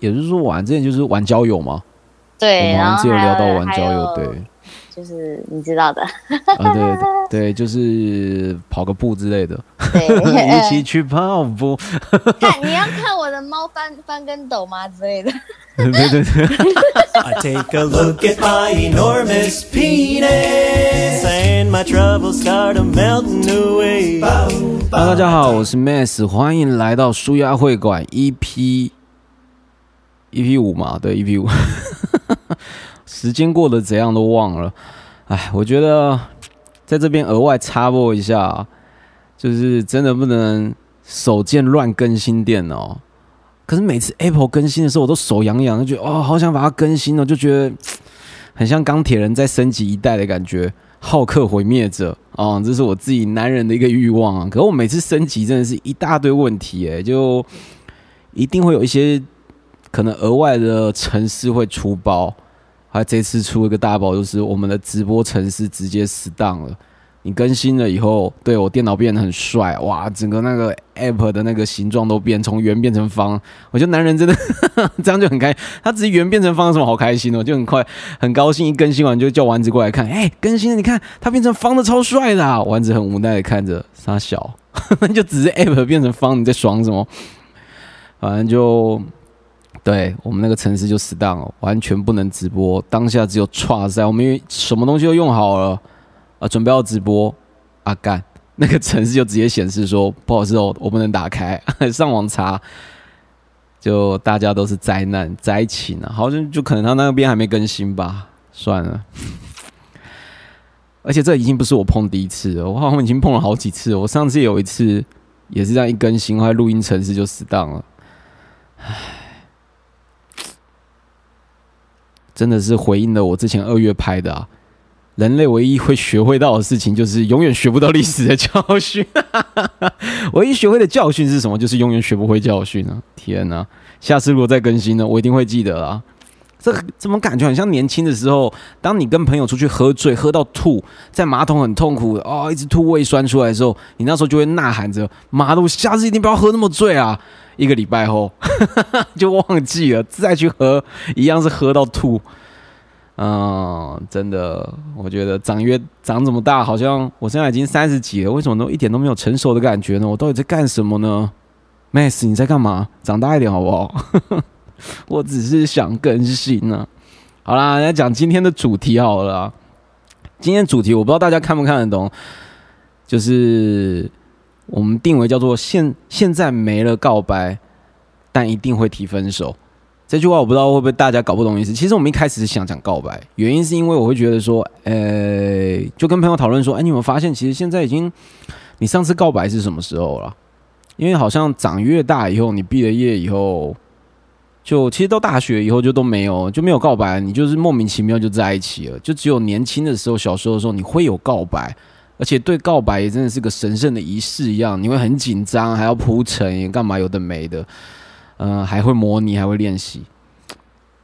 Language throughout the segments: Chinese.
也就是说玩之前就是玩交友嘛。对，我们然后只有聊到玩交友，对，就是你知道的，啊对对，就是跑个步之类的，对，一起去跑步，看你要看我的猫翻翻跟斗吗之类的。对 对对。I take a look at my enormous penis, and my troubles start melting away. Hello，大家好，我是 Mass，欢迎来到舒压会馆 EP EP 五嘛，对 EP 五，时间过得怎样都忘了，哎，我觉得在这边额外插播一下，就是真的不能手贱乱更新电脑。可是每次 Apple 更新的时候，我都手痒痒，就觉得哦，好想把它更新哦，就觉得很像钢铁人在升级一代的感觉。浩克毁灭者啊、这是我自己男人的一个欲望啊。可是我每次升级真的是一大堆问题、诶，就一定会有一些可能额外的城市会出包。还这次出一个大包，就是我们的直播城市直接死档了。你更新了以后，对我电脑变得很帅，哇，整个那个 app 的那个形状都变，从圆变成方。我觉得男人真的 这样就很开心。他只是圆变成方，什么好开心的？就很快很高兴，一更新完就叫丸子过来看，哎、更新了，你看它变成方的，超帅的、丸子很无奈的看着，傻小，就只是 app 变成方，你在爽什么？反正就对我们那个城市就死档了，完全不能直播，当下只有跨赛，我们因为什么东西都用好了。啊，准备要直播，啊干，那个城市就直接显示说不好意思哦，我不能打开，上网查，就大家都是灾难灾情啊，好像就可能他那边还没更新吧，算了。而且这已经不是我碰第一次了，我好像已经碰了好几次了。我上次有一次也是这样一更新，后来录音城市就死档了，唉，真的是回应了我之前二月拍的啊。人类唯一会学会到的事情，就是永远学不到历史的教训。唯一学会的教训是什么？就是永远学不会教训啊！天哪、下次如果再更新呢，我一定会记得啊。这怎么感觉很像年轻的时候？当你跟朋友出去喝醉，喝到吐，在马桶很痛苦哦，一直吐胃酸出来的时候，你那时候就会呐喊着：“妈的，我下次一定不要喝那么醉啊！”一个礼拜后 就忘记了，再去喝，一样是喝到吐。嗯，真的，我觉得长越长这么大，好像我现在已经三十几了，为什么都一点都没有成熟的感觉呢？我到底在干什么呢？Max，你在干嘛？长大一点好不好？我只是想更新呢、好啦，来讲今天的主题好了。今天主题我不知道大家看不看得懂，就是我们定为叫做现现在没了告白，但一定会提分手。这句话我不知道会不会大家搞不懂意思。其实我们一开始是想讲告白，原因是因为我会觉得说，呃，就跟朋友讨论说，哎，你有没有发现，其实现在已经，你上次告白是什么时候了？因为好像长越大以后，你毕了业以后，就其实到大学以后就都没有，就没有告白，你就是莫名其妙就在一起了。就只有年轻的时候，小时候的时候，你会有告白，而且对告白也真的是个神圣的仪式一样，你会很紧张，还要铺陈，干嘛有的没的。嗯、还会模拟，还会练习。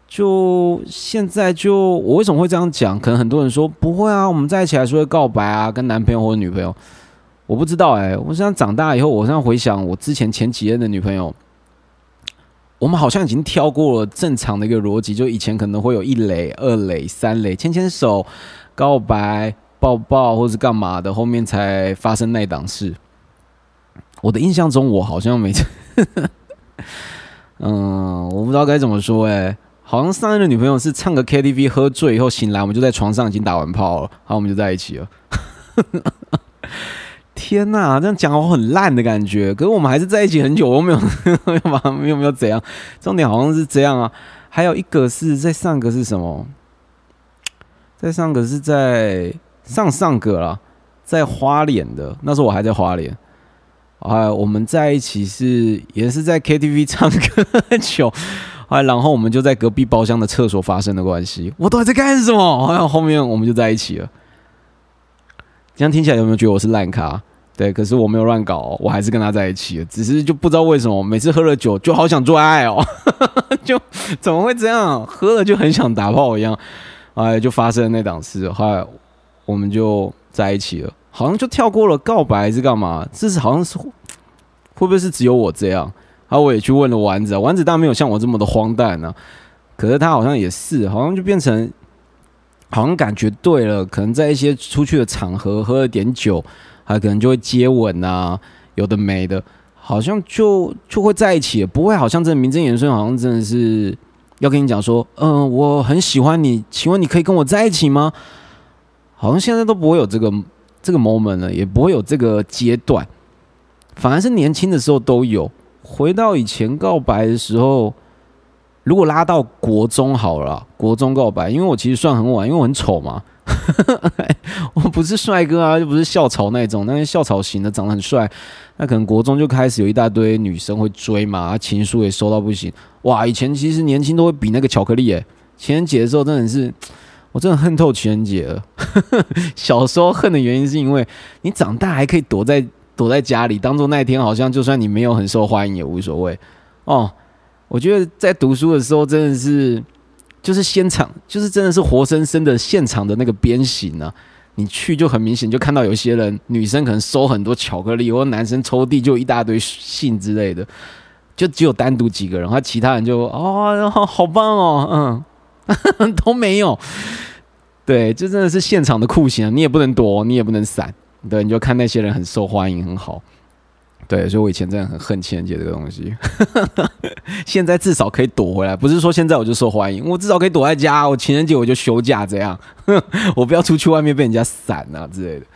就现在就我为什么会这样讲？可能很多人说不会啊，我们在一起还是会告白啊，跟男朋友或者女朋友。我不知道哎、我现在长大以后，我现在回想我之前前几任的女朋友，我们好像已经跳过了正常的一个逻辑，就以前可能会有一垒、二垒、三垒，牵牵手、告白、抱抱或是干嘛的，后面才发生那档事。我的印象中，我好像没 嗯，我不知道该怎么说哎、好像上任的女朋友是唱个 KTV 喝醉以后醒来，我们就在床上已经打完炮了，然后我们就在一起了。天呐，这样讲我很烂的感觉，可是我们还是在一起很久，我没有 没有没有没有怎样，重点好像是这样啊。还有一个是在上个是什么？在上个是在上上个啦，在花莲的，那时候我还在花莲。哎，我们在一起是也是在 KTV 唱歌很久，哎，然后我们就在隔壁包厢的厕所发生的关系。我到底在干什么？哎，后面我们就在一起了。这样听起来有没有觉得我是烂咖？对，可是我没有乱搞、哦，我还是跟他在一起。只是就不知道为什么，每次喝了酒就好想做爱哦，就怎么会这样？喝了就很想打炮一样，哎，就发生了那档事。后来我们就在一起了。好像就跳过了告白是干嘛？这是好像是会不会是只有我这样？啊，我也去问了丸子，丸子当然没有像我这么的荒诞啊，可是他好像也是，好像就变成，好像感觉对了，可能在一些出去的场合喝了点酒，还可能就会接吻啊，有的没的，好像就就会在一起，不会好像真的名正言顺，好像真的是要跟你讲说，嗯、我很喜欢你，请问你可以跟我在一起吗？好像现在都不会有这个这个 moment 了，也不会有这个阶段，反而是年轻的时候都有。回到以前告白的时候，如果拉到国中好了，国中告白，因为我其实算很晚，因为我很丑嘛，我不是帅哥啊，又不是校草那种，那些校草型的长得很帅，那可能国中就开始有一大堆女生会追嘛，情书也收到不行，哇！以前其实年轻都会比那个巧克力诶，情人节的时候真的是，我真的恨透情人节了。小时候恨的原因是因为你长大还可以躲在躲在家里，当做那一天好像就算你没有很受欢迎也无所谓哦。我觉得在读书的时候真的是，就是现场，就是真的是活生生的现场的那个鞭刑啊！你去就很明显就看到有些人女生可能收很多巧克力，或者男生抽屉就一大堆信之类的，就只有单独几个人，他其他人就哦好好棒哦，嗯，都没有。对，这真的是现场的酷刑啊！你也不能躲，你也不能闪，对，你就看那些人很受欢迎，很好。对，所以我以前真的很恨情人节这个东西，现在至少可以躲回来。不是说现在我就受欢迎，我至少可以躲在家，我情人节我就休假，这样 我不要出去外面被人家闪啊之类的。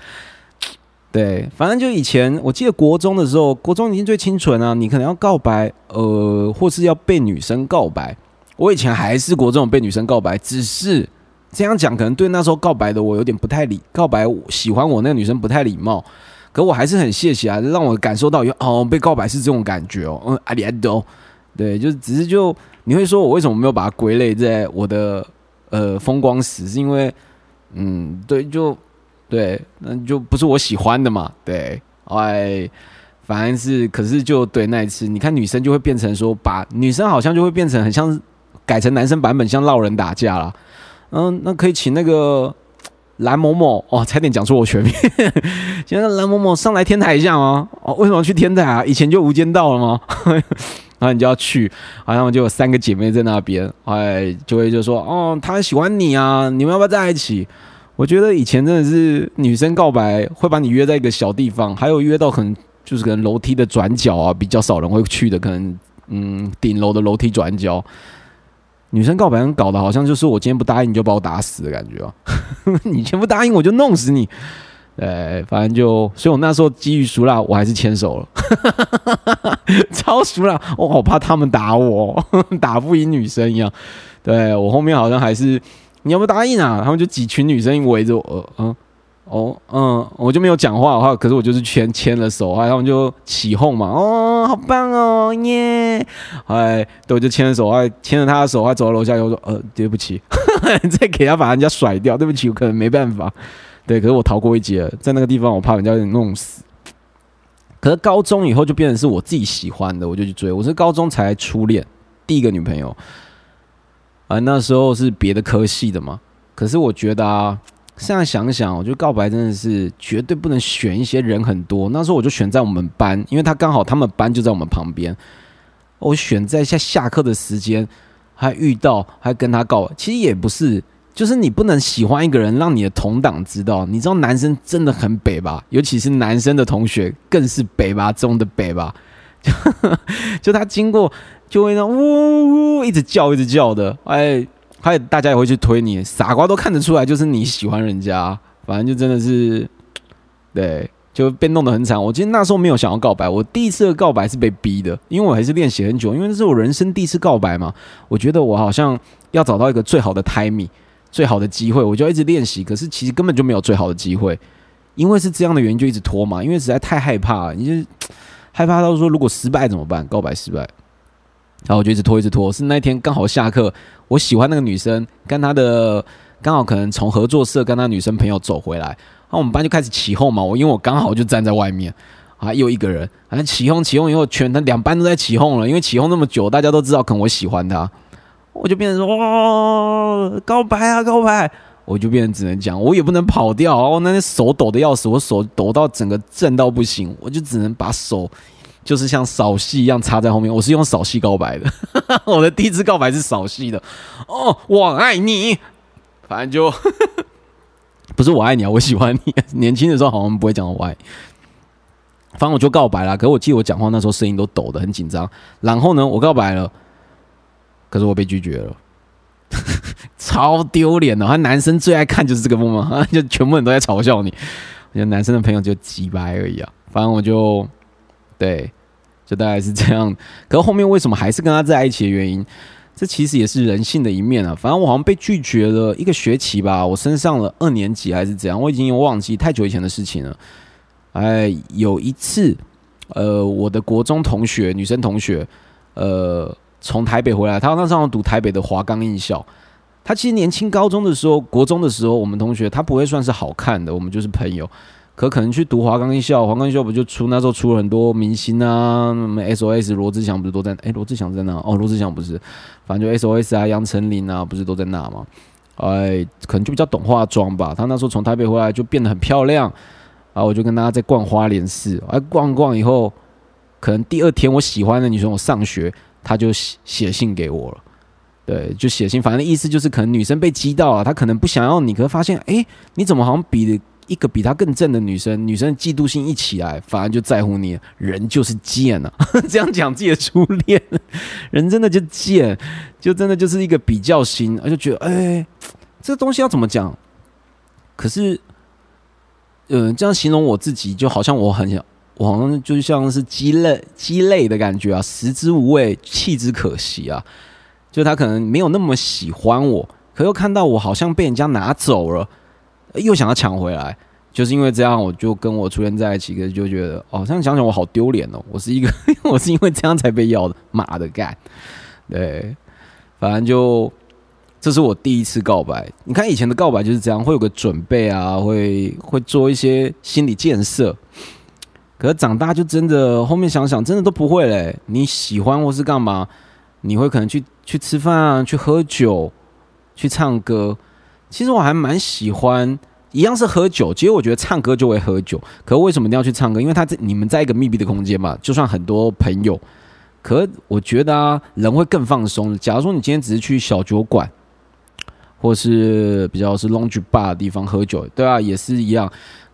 对，反正就以前，我记得国中的时候，国中已经最清纯啊，你可能要告白，呃，或是要被女生告白。我以前还是国中被女生告白，只是这样讲，可能对那时候告白的我有点不太礼，告白喜欢我那个女生不太礼貌。可我还是很谢谢啊，让我感受到有哦被告白是这种感觉哦，嗯，阿里安多，对，就是只是就你会说我为什么没有把它归类在我的呃风光史，是因为嗯对就对，那就不是我喜欢的嘛，对，哎，反正是可是就对那一次，你看女生就会变成说把女生好像就会变成很像改成男生版本，像闹人打架啦，嗯，那可以请那个。蓝某某哦，差点讲出我全名。现在蓝某某上来天台一下吗？哦，为什么去天台啊？以前就无间道了吗？然后你就要去，好像就有三个姐妹在那边，哎，就会就说哦，她喜欢你啊，你们要不要在一起？我觉得以前真的是女生告白会把你约在一个小地方，还有约到很就是可能楼梯的转角啊，比较少人会去的，可能嗯顶楼的楼梯转角。女生告白搞得好像就是我今天不答应你就把我打死的感觉啊！你今天不答应我就弄死你，对，反正就，所以我那时候基于熟了，我还是牵手了，超熟了，我好怕他们打我，打不赢女生一样。对我后面好像还是你要不答应啊？他们就几群女生围着我，嗯。哦，嗯，我就没有讲话的话，可是我就是牵牵了手，然后就起哄嘛，哦，好棒哦，耶，哎，对，我就牵了手，还牵着他的手，还走到楼下，又说，呃，对不起，再 给他把人家甩掉，对不起，我可能没办法，对，可是我逃过一劫，在那个地方我怕人家弄死。可是高中以后就变成是我自己喜欢的，我就去追，我是高中才初恋第一个女朋友，啊，那时候是别的科系的嘛，可是我觉得啊。现在想想，我觉得告白真的是绝对不能选一些人很多。那时候我就选在我们班，因为他刚好他们班就在我们旁边。我选在下下课的时间，还遇到，还跟他告。其实也不是，就是你不能喜欢一个人，让你的同党知道。你知道男生真的很北吧？尤其是男生的同学更是北吧中的北吧。就 就他经过就会那呜呜一直叫一直叫的，哎。还有大家也会去推你，傻瓜都看得出来，就是你喜欢人家，反正就真的是，对，就被弄得很惨。我其实那时候没有想要告白，我第一次的告白是被逼的，因为我还是练习很久，因为那是我人生第一次告白嘛。我觉得我好像要找到一个最好的 timing，最好的机会，我就一直练习。可是其实根本就没有最好的机会，因为是这样的原因就一直拖嘛，因为实在太害怕了，你就害怕到说如果失败怎么办？告白失败。然后我就一直拖，一直拖。是那天刚好下课，我喜欢那个女生，跟她的刚好可能从合作社跟她女生朋友走回来，然后我们班就开始起哄嘛。我因为我刚好就站在外面，啊，又一个人，反正起哄起哄以后，全他两班都在起哄了。因为起哄那么久，大家都知道可能我喜欢她，我就变成说哇，告白啊，告白！我就变成只能讲，我也不能跑掉。哦，那天手抖的要死，我手抖到整个震到不行，我就只能把手。就是像扫戏一样插在后面。我是用扫戏告白的，我的第一次告白是扫戏的。哦，我爱你，反正就 不是我爱你啊，我喜欢你。年轻的时候好像不会讲我爱你。反正我就告白了，可是我记得我讲话那时候声音都抖的很紧张。然后呢，我告白了，可是我被拒绝了，超丢脸的。他男生最爱看就是这个梦嘛，就全部人都在嘲笑你。我觉得男生的朋友就鸡掰而已啊。反正我就对，就大概是这样。可是后面为什么还是跟他在一起的原因，这其实也是人性的一面啊。反正我好像被拒绝了一个学期吧，我升上了二年级还是怎样，我已经忘记太久以前的事情了。哎，有一次，呃，我的国中同学，女生同学，呃，从台北回来，她那时候读台北的华冈艺校。她其实年轻高中的时候，国中的时候，我们同学她不会算是好看的，我们就是朋友。可可能去读华冈艺校，华冈艺校不就出那时候出了很多明星啊，什么 SOS 罗志祥不是都在？哎，罗志祥在那？哦，罗志祥不是，反正就 SOS 啊，杨丞琳啊，不是都在那吗？哎，可能就比较懂化妆吧。她那时候从台北回来就变得很漂亮。然后我就跟大家在逛花莲市，哎，逛逛以后，可能第二天我喜欢的女生，我上学，她就写写信给我了，对，就写信，反正意思就是可能女生被激到了，她可能不想要你，可是发现，哎，你怎么好像比一个比她更正的女生，女生嫉妒心一起来，反而就在乎你，人就是贱啊！这样讲自己的初恋，人真的就贱，就真的就是一个比较心，而就觉得，哎，这个东西要怎么讲？可是。嗯，这样形容我自己，就好像我很想，我好像就像是鸡肋、鸡肋的感觉啊，食之无味，弃之可惜啊。就他可能没有那么喜欢我，可又看到我好像被人家拿走了，又想要抢回来，就是因为这样，我就跟我初恋在一起，可是就觉得哦，这样想想我好丢脸哦，我是一个，我是因为这样才被要的，妈的干，对，反正就。这是我第一次告白。你看以前的告白就是这样，会有个准备啊，会会做一些心理建设。可是长大就真的后面想想，真的都不会嘞。你喜欢或是干嘛，你会可能去去吃饭啊，去喝酒，去唱歌。其实我还蛮喜欢，一样是喝酒。其实我觉得唱歌就会喝酒。可为什么一定要去唱歌？因为他在你们在一个密闭的空间嘛，就算很多朋友，可我觉得啊，人会更放松。假如说你今天只是去小酒馆。或是比较是 lounge bar 的地方喝酒，对啊，也是一样。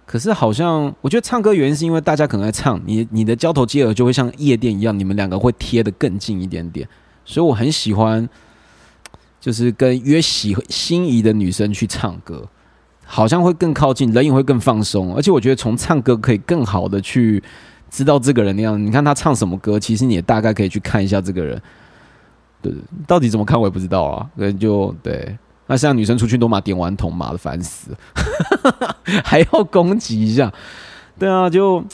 可是好像我觉得唱歌原因是因为大家可能在唱，你你的交头接耳就会像夜店一样，你们两个会贴得更近一点点。所以我很喜欢，就是跟约喜心仪的女生去唱歌，好像会更靠近，人也会更放松。而且我觉得从唱歌可以更好的去知道这个人的样子。你看他唱什么歌，其实你也大概可以去看一下这个人。对，到底怎么看我也不知道啊。可能就对。那像女生出去都嘛点完桶，妈的烦死，还要攻击一下，对啊，就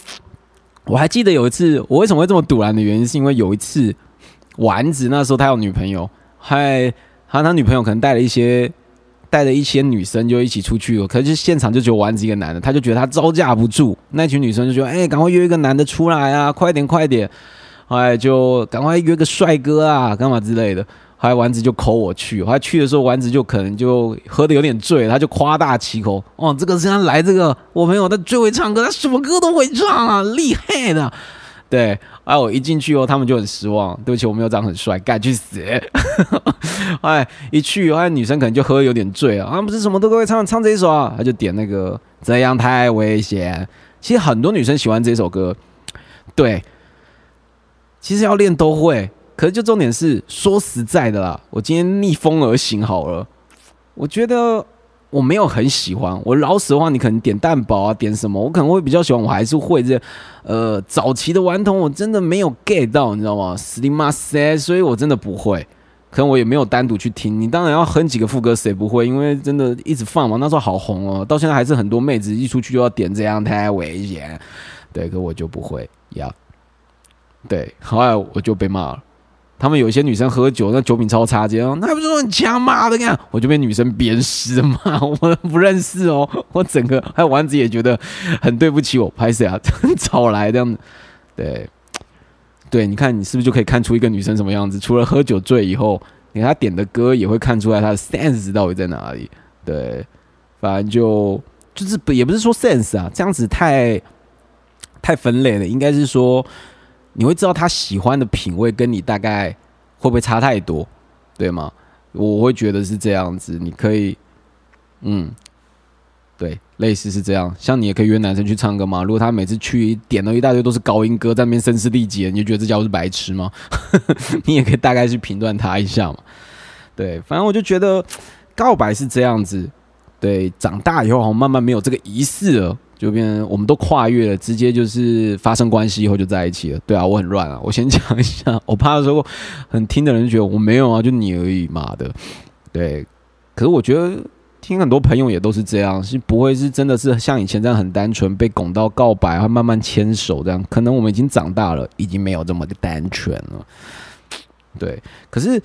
我还记得有一次，我为什么会这么堵然的原因，是因为有一次丸子那时候他有女朋友，还他他女朋友可能带了一些带了一些女生就一起出去了，可是现场就只有丸子一个男的，他就觉得他招架不住，那群女生就觉得哎，赶快约一个男的出来啊，快点快点，哎，就赶快约个帅哥啊，干嘛之类的。后来丸子就扣我去，后来去的时候丸子就可能就喝的有点醉，他就夸大其口，哦，这个是他来这个我朋友他最会唱歌，他什么歌都会唱啊，厉害的。对，哎，我一进去后，他们就很失望，对不起，我没有长很帅，赶去死。哎，一去，后女生可能就喝有点醉了，啊，不是什么都会唱，唱这一首啊，他就点那个这样太危险。其实很多女生喜欢这首歌，对，其实要练都会。可是，就重点是说实在的啦，我今天逆风而行好了。我觉得我没有很喜欢。我老实话，你可能点蛋堡啊，点什么，我可能会比较喜欢。我还是会这呃早期的顽童，我真的没有 get 到，你知道吗？Slim say，所以我真的不会。可能我也没有单独去听。你当然要哼几个副歌，谁不会？因为真的一直放嘛，那时候好红哦。到现在还是很多妹子一出去就要点这样太危险。对，可我就不会呀。对，后来我就被骂了。他们有一些女生喝酒，那酒品超差，这样那不是很强吗？的看，我就被女生鞭尸嘛，我不认识哦，我整个还有丸子也觉得很对不起我，拍谁啊？找来这样子，对对，你看你是不是就可以看出一个女生什么样子？除了喝酒醉以后，你看她点的歌也会看出来她的 sense 到底在哪里。对，反正就就是不也不是说 sense 啊，这样子太太分类了，应该是说。你会知道他喜欢的品味跟你大概会不会差太多，对吗？我会觉得是这样子，你可以，嗯，对，类似是这样。像你也可以约男生去唱歌嘛。如果他每次去点了一大堆都是高音歌，在那边声嘶力竭，你就觉得这家伙是白痴吗？你也可以大概去评断他一下嘛。对，反正我就觉得告白是这样子。对，长大以后好像慢慢没有这个仪式了，就变我们都跨越了，直接就是发生关系以后就在一起了。对啊，我很乱啊。我先讲一下，我怕说很听的人觉得我没有啊，就你而已，妈的。对，可是我觉得听很多朋友也都是这样，是不会是真的是像以前这样很单纯被拱到告白，然后慢慢牵手这样。可能我们已经长大了，已经没有这么的单纯了。对，可是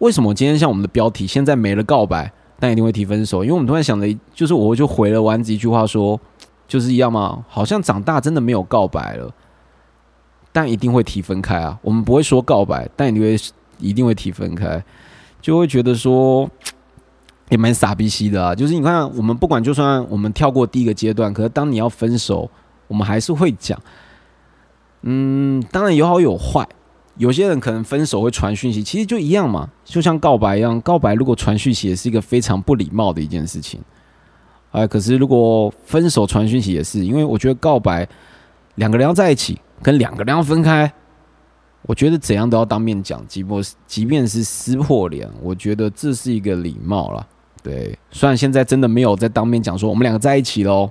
为什么今天像我们的标题，现在没了告白？但一定会提分手，因为我们突然想着，就是我就回了丸子一句话说，就是一样嘛，好像长大真的没有告白了，但一定会提分开啊。我们不会说告白，但你会一定会提分开，就会觉得说 也蛮傻逼兮的啊。就是你看，我们不管就算我们跳过第一个阶段，可是当你要分手，我们还是会讲，嗯，当然有好有坏。有些人可能分手会传讯息，其实就一样嘛，就像告白一样。告白如果传讯息，也是一个非常不礼貌的一件事情。哎，可是如果分手传讯息也是，因为我觉得告白两个人要在一起，跟两个人要分开，我觉得怎样都要当面讲，即便即便是撕破脸，我觉得这是一个礼貌了。对，虽然现在真的没有在当面讲说我们两个在一起喽，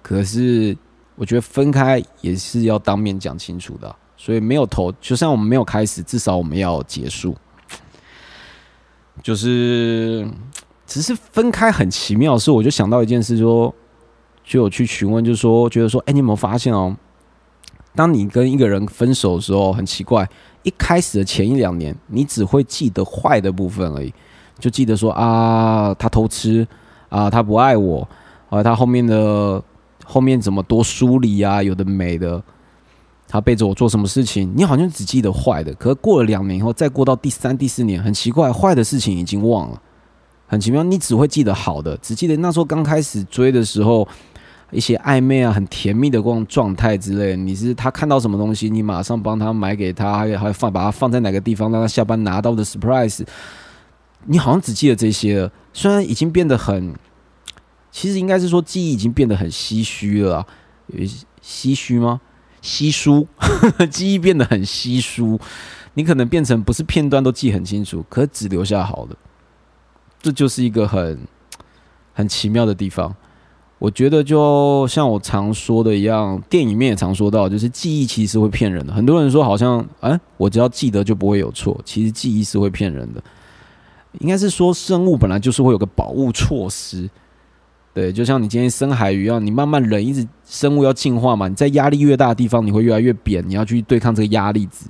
可是我觉得分开也是要当面讲清楚的。所以没有投，就算我们没有开始，至少我们要结束。就是只是分开很奇妙，是我就想到一件事，说就有去询问，就说觉得说，哎，你有没有发现哦？当你跟一个人分手的时候，很奇怪，一开始的前一两年，你只会记得坏的部分而已，就记得说啊，他偷吃啊，他不爱我啊，他后面的后面怎么多疏离啊，有的没的。他背着我做什么事情，你好像只记得坏的。可是过了两年以后，再过到第三、第四年，很奇怪，坏的事情已经忘了，很奇妙。你只会记得好的，只记得那时候刚开始追的时候，一些暧昧啊、很甜蜜的这种状态之类。你是他看到什么东西，你马上帮他买给他，还还放把它放在哪个地方，让他下班拿到的 surprise。你好像只记得这些了，虽然已经变得很，其实应该是说记忆已经变得很唏嘘了，有唏嘘吗？稀疏，记忆变得很稀疏，你可能变成不是片段都记很清楚，可只留下好的，这就是一个很很奇妙的地方。我觉得就像我常说的一样，电影里面也常说到，就是记忆其实会骗人的。很多人说好像，哎，我只要记得就不会有错，其实记忆是会骗人的。应该是说生物本来就是会有个保护措施。对，就像你今天深海鱼一样，你慢慢人一直生物要进化嘛。你在压力越大的地方，你会越来越扁，你要去对抗这个压力值。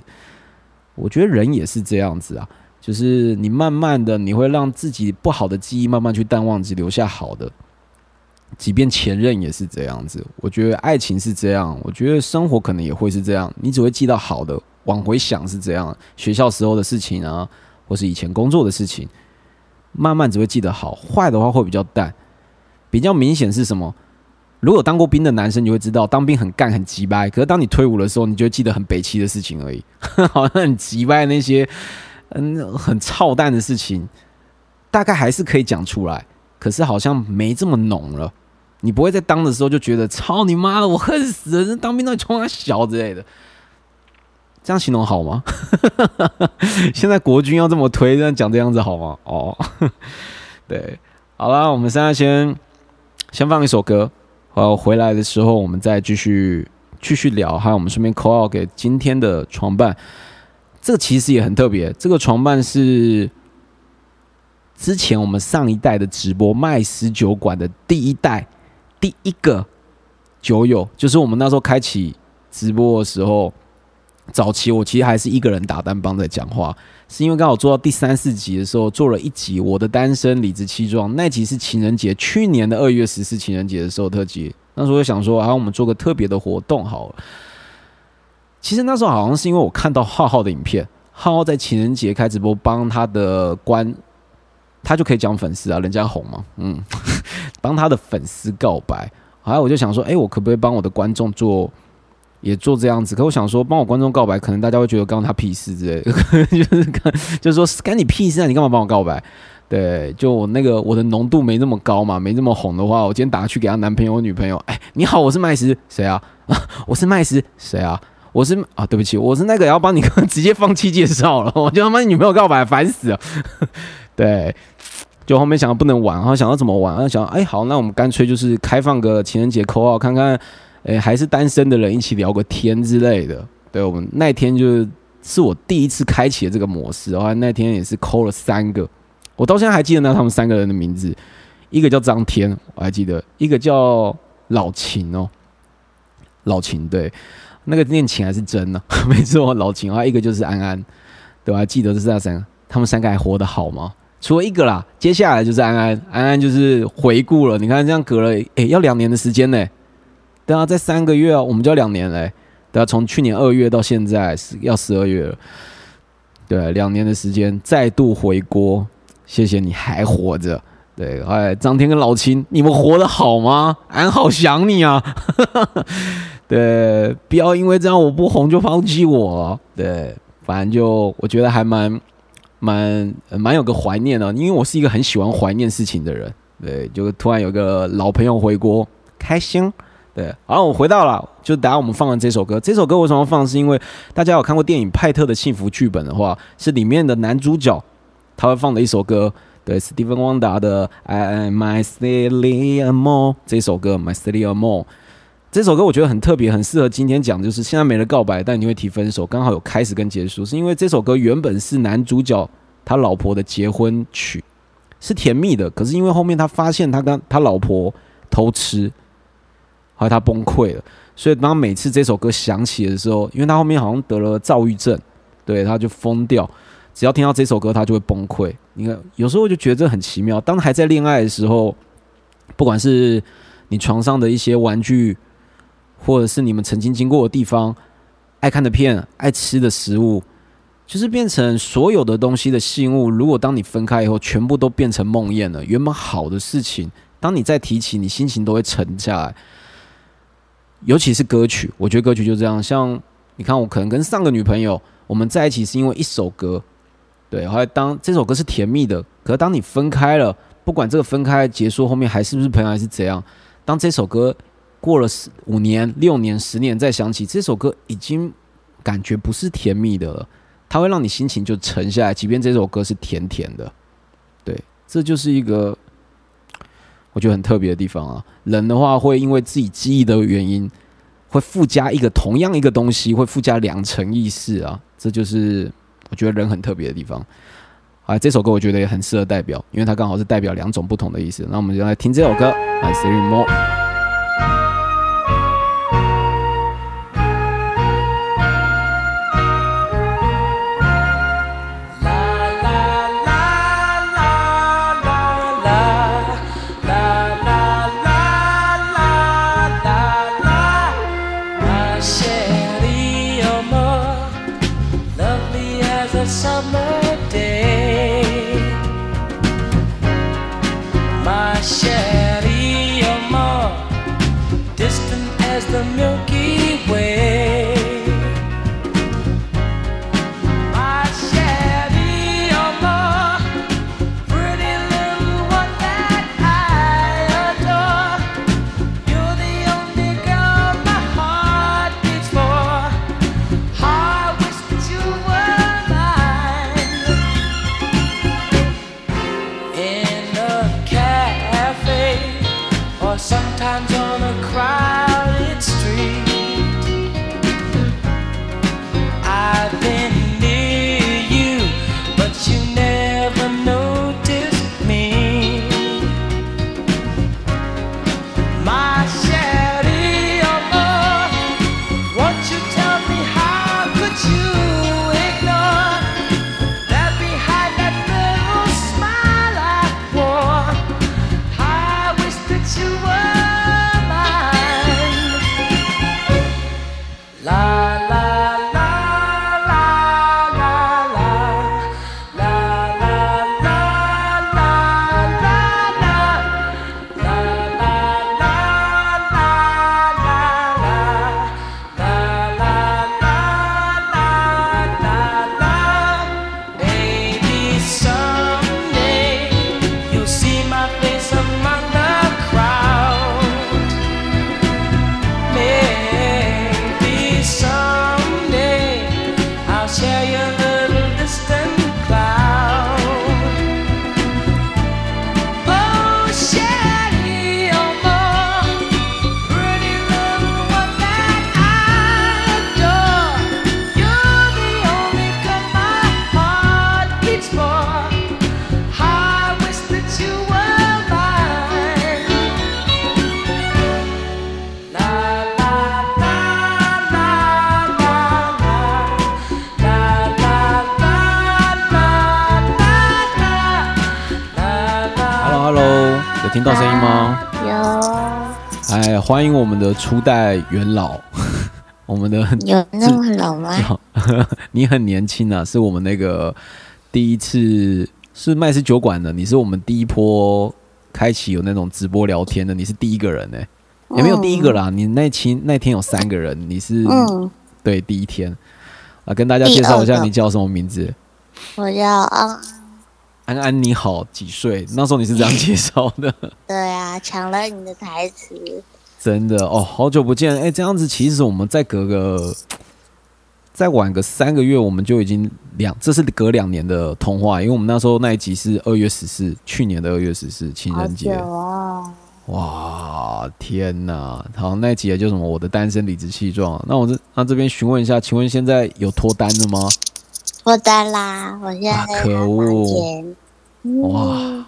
我觉得人也是这样子啊，就是你慢慢的，你会让自己不好的记忆慢慢去淡忘，只留下好的。即便前任也是这样子，我觉得爱情是这样，我觉得生活可能也会是这样。你只会记到好的，往回想是这样，学校时候的事情啊，或是以前工作的事情，慢慢只会记得好，坏的话会比较淡。比较明显是什么？如果当过兵的男生，你会知道当兵很干很急掰。可是当你退伍的时候，你就记得很北齐的事情而已，好像很急掰那些嗯很操蛋的事情，大概还是可以讲出来。可是好像没这么浓了。你不会在当的时候就觉得操你妈的，我恨死了！当兵都冲他小之类的，这样形容好吗？现在国军要这么推，这样讲这样子好吗？哦，对，好了，我们现在先。先放一首歌，呃，回来的时候我们再继续继续聊。还有，我们顺便 call 给今天的创办。这个其实也很特别，这个床伴是之前我们上一代的直播麦斯酒馆的第一代第一个酒友，就是我们那时候开启直播的时候，早期我其实还是一个人打单帮在讲话。是因为刚好做到第三四集的时候，做了一集《我的单身理直气壮》，那集是情人节，去年的二月十四情人节的时候特辑。那时候我想说，啊，我们做个特别的活动好了。其实那时候好像是因为我看到浩浩的影片，浩浩在情人节开直播，帮他的观，他就可以讲粉丝啊，人家红嘛，嗯，帮他的粉丝告白。后来我就想说，哎，我可不可以帮我的观众做？也做这样子。可我想说，帮我观众告白，可能大家会觉得刚他屁事之类的，就是看就是说干你屁事啊，你干嘛帮我告白？对，就我那个我的浓度没那么高嘛，没那么红的话，我今天打去给他男朋友、女朋友，哎，你好，我是麦斯，谁啊？我是麦斯，谁啊？我是啊，对不起，我是那个要帮你直接放弃介绍了，我就他妈女朋友告白，烦死了。对，就后面想到不能玩，然后想到怎么玩，然后想，哎，好，那我们干脆就是开放个情人节扣号，看看，哎，还是单身的人一起聊个天之类的。对我们那天就是是我第一次开启了这个模式，然后那天也是扣了三个。我到现在还记得那他们三个人的名字，一个叫张天，我还记得，一个叫老秦哦，老秦对，那个念秦还是真呢？没错，老秦啊，一个就是安安，对吧？记得这是那三个，他们三个还活得好吗？除了一个啦，接下来就是安安，安安就是回顾了，你看这样隔了，诶，要两年的时间呢，对啊，在三个月啊，我们就要两年嘞，对啊，从去年二月到现在是要十二月了，对，两年的时间再度回锅。谢谢你还活着，对，哎，张天跟老秦，你们活得好吗？俺好想你啊，对，不要因为这样我不红就抛弃我，对，反正就我觉得还蛮蛮蛮有个怀念的，因为我是一个很喜欢怀念事情的人，对，就突然有个老朋友回国，开心，对，好，我回到了，就等下我们放完这首歌，这首歌为什么放？是因为大家有看过电影《派特的幸福剧本》的话，是里面的男主角。他会放的一首歌，对，Steven Wonder 的《I'm My Silly Amor》这首歌，《My Silly Amor》这首歌我觉得很特别，很适合今天讲，就是现在没了告白，但你会提分手，刚好有开始跟结束，是因为这首歌原本是男主角他老婆的结婚曲，是甜蜜的，可是因为后面他发现他跟他老婆偷吃，后来他崩溃了，所以当每次这首歌响起的时候，因为他后面好像得了躁郁症，对，他就疯掉。只要听到这首歌，他就会崩溃。你看，有时候就觉得这很奇妙。当还在恋爱的时候，不管是你床上的一些玩具，或者是你们曾经经过的地方、爱看的片、爱吃的食物，就是变成所有的东西的信物。如果当你分开以后，全部都变成梦魇了。原本好的事情，当你再提起，你心情都会沉下来。尤其是歌曲，我觉得歌曲就这样。像你看，我可能跟上个女朋友，我们在一起是因为一首歌。对，后来当这首歌是甜蜜的，可是当你分开了，不管这个分开结束后面还是不是朋友还是怎样，当这首歌过了十五年、六年、十年再想起这首歌，已经感觉不是甜蜜的了，它会让你心情就沉下来，即便这首歌是甜甜的。对，这就是一个 我觉得很特别的地方啊。人的话会因为自己记忆的原因，会附加一个同样一个东西，会附加两层意思啊，这就是。我觉得人很特别的地方，啊，这首歌我觉得也很适合代表，因为它刚好是代表两种不同的意思。那我们就来听这首歌，来 s e r More》。欢迎我们的初代元老，我们的有那么老吗？你很年轻啊，是我们那个第一次是麦斯酒馆的，你是我们第一波开启有那种直播聊天的，你是第一个人呢、也没有第一个啦，你那期那天有三个人，你是、嗯，对第一天啊，跟大家介绍一下你叫什么名字？我叫啊，安安你好，几岁？那时候你是这样介绍的，对啊，抢了你的台词。真的哦，好久不见，哎、这样子其实我们再隔个再晚个三个月，我们就已经两，这是隔两年的通话，因为我们那时候那一集是二月十四，去年的二月十四情人节，哦，哇，天哪！好，那一集也就什么我的单身理直气壮。那我这那这边询问一下，请问现在有脱单的吗？脱单啦！我现在可恶房间。嗯哇，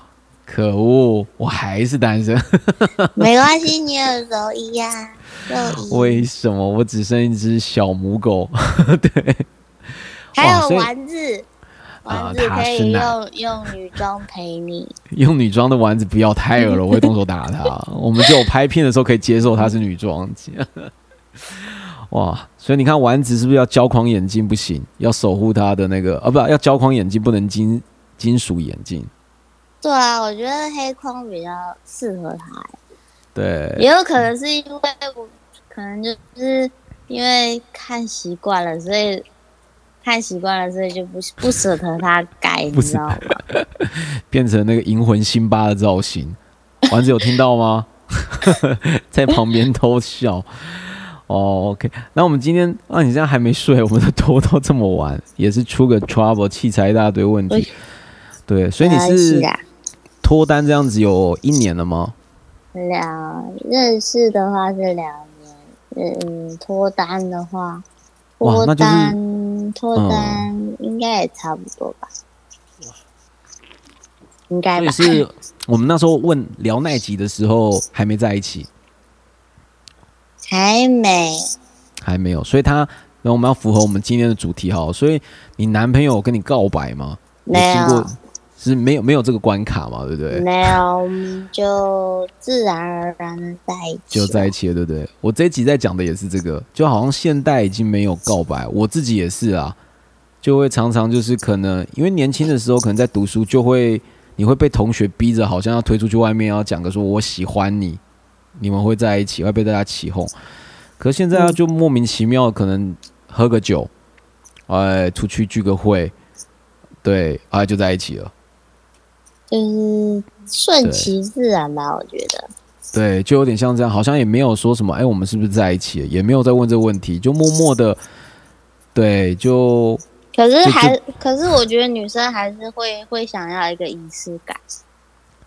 可恶，我还是单身。没关系，你有柔一呀，肉一，为什么我只剩一只小母狗？对，还有丸子，啊丸子可以用用女装陪你。用女装的丸子不要太恶了，我会动手打他。我们只有拍片的时候可以接受它是女装。哇，所以你看丸子是不是要胶框眼镜不行，要守护它的那个啊，不要胶框眼镜，不能金金属眼镜。对啊，我觉得黑框比较适合他，对，也有可能是因为我可能就是因为看习惯了，所以看习惯了，所以就不不舍得他改，你知道吗？变成那个银魂辛巴的造型。丸子有听到吗？在旁边偷笑。哦，OK，那我们今天啊，你现在还没睡，我们都拖到这么晚，也是出个 trouble，器材一大堆问题。对，所以你是啦脱单这样子有一年了吗？两认识的话是两年，嗯，脱单的话，脱单脱单应该也差不多吧，应该吧？所以是我们那时候问聊那集的时候还没在一起，还没，还没有，所以他那我们要符合我们今天的主题哈，所以你男朋友跟你告白吗？没有。经过，是没有没有这个关卡嘛，对不对？没有，我们就自然而然的在一起，就在一起了，对不对？我这一集在讲的也是这个，就好像现代已经没有告白，我自己也是啊，就会常常就是可能因为年轻的时候可能在读书，就会你会被同学逼着，好像要推出去外面要讲个说我喜欢你，你们会在一起，会被大家起哄。可现在啊就莫名其妙，可能喝个酒，哎，出去聚个会，对，哎，就在一起了。就是顺其自然吧，我觉得。对，就有点像这样，好像也没有说什么，哎，我们是不是在一起？也没有在问这个问题，就默默的，对，就可是还，可是我觉得女生还是会会想要一个仪式感。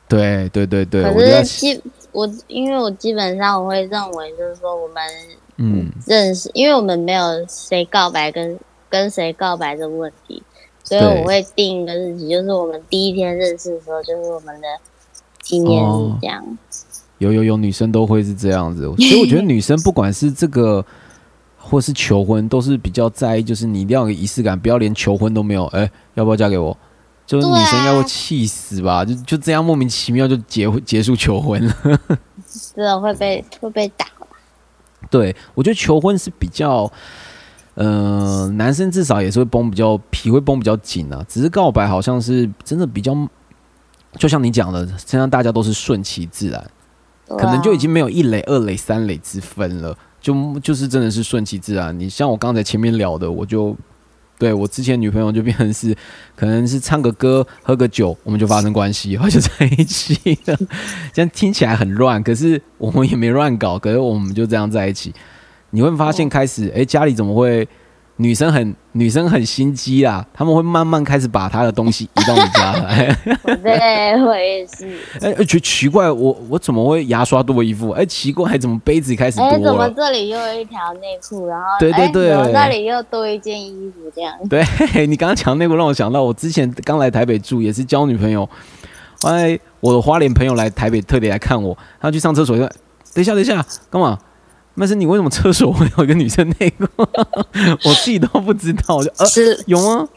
对对对对，可是基我因为我基本上我会认为就是说我们嗯，认识，因为我们没有谁告白跟跟谁告白的问题，所以我会定一个日期，就是我们第一天认识的时候，就是我们的纪念哦日这样。有有有，女生都会是这样子，所以我觉得女生不管是这个或是求婚，都是比较在意，就是你一定要有仪式感，不要连求婚都没有，哎，要不要嫁给我？就是女生应该会气死吧？就就这样莫名其妙就结婚结束求婚了。真的会被会被打吧？对，我觉得求婚是比较，呃，男生至少也是会绷比较皮会绷比较紧啊。只是告白好像是真的比较，就像你讲的，现在大家都是顺其自然，可能就已经没有一垒、二垒、三垒之分了，就就是真的是顺其自然。你像我刚才前面聊的，我就对我之前女朋友就变成是，可能是唱个歌、喝个酒，我们就发生关系，然后就在一起了。这样听起来很乱，可是我们也没乱搞，可是我们就这样在一起。你会发现开始，哎、家里怎么会女生很女生很心机啦？他们会慢慢开始把她的东西移到你家来。对，我也是。哎、哎，觉得奇怪，我我怎么会牙刷多一副？哎、奇怪，怎么杯子开始哎、多怎么了？这里又有一条内裤？然后对对哎对怎么那里又多一件衣服？这样 对你刚刚讲内裤让我想到，我之前刚来台北住，也是交女朋友。哎，我的花莲朋友来台北特别来看我，他去上厕所，就等一下等一下，干嘛？但是你为什么厕所会有一个女生内裤？我自己都不知道，我就呃是有吗？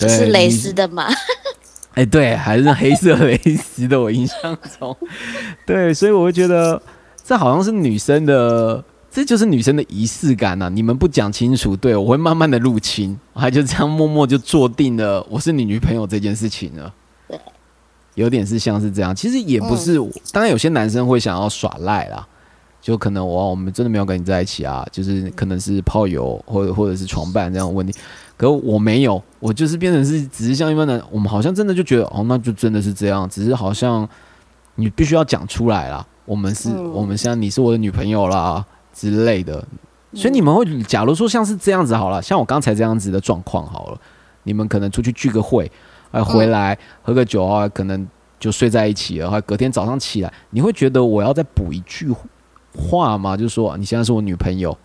是蕾丝的吗？哎，对，还是黑色蕾丝的，我印象中，对，所以我会觉得这好像是女生的，这就是女生的仪式感呐、你们不讲清楚，对我会慢慢的入侵，我还就这样默默就做定了我是你女朋友这件事情了。对，有点是像是这样，其实也不是，当然有些男生会想要耍赖啦。就可能我我们真的没有跟你在一起啊，就是可能是炮友或者或者是床伴这样的问题，可我没有，我就是变成是只是像一般的，我们好像真的就觉得哦，那就真的是这样，只是好像你必须要讲出来啦，我们是、嗯。我们现在你是我的女朋友啦之类的，所以你们会假如说像是这样子好了，像我刚才这样子的状况好了，你们可能出去聚个会，哎回来喝个酒啊，可能就睡在一起了，还隔天早上起来，你会觉得我要再补一句话吗？就说你现在是我女朋友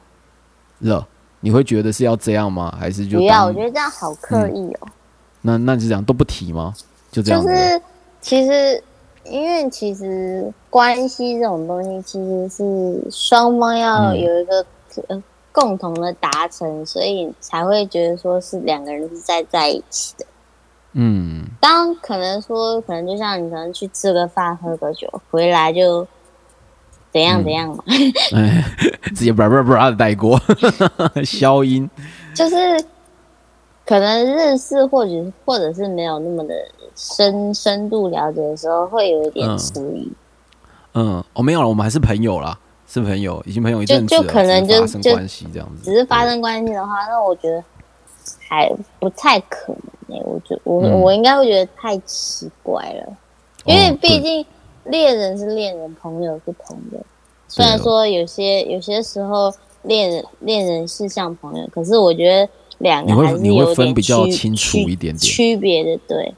了，你会觉得是要这样吗？还是就不要，我觉得这样好刻意哦。那那就这样都不提吗？就这样子。就是其实，因为其实关系这种东西，其实是双方要嗯有一个、呃共同的达成，所以才会觉得说是两个人是在在一起的。嗯，当可能说，可能就像你可能去吃个饭、喝个酒，回来就怎样嗯。怎样嘛，哎，直接叭叭叭的带过，消音。就是可能认识或者或者是没有那么的深深度了解的时候，会有一点嗯。迟疑。嗯，哦，没有了，我们还是朋友啦，是朋友，已经朋友一就阵子了，就可能就就发生关系这样子，只是发生关系的话，那我觉得还不太可能诶、我觉我、嗯。我应该会觉得太奇怪了，因为毕竟恋人是恋人，朋友是朋友。虽然说有些有些时候恋人恋人是像朋友，可是我觉得两个还是你会分有点区比较清楚区一点点区别的，对。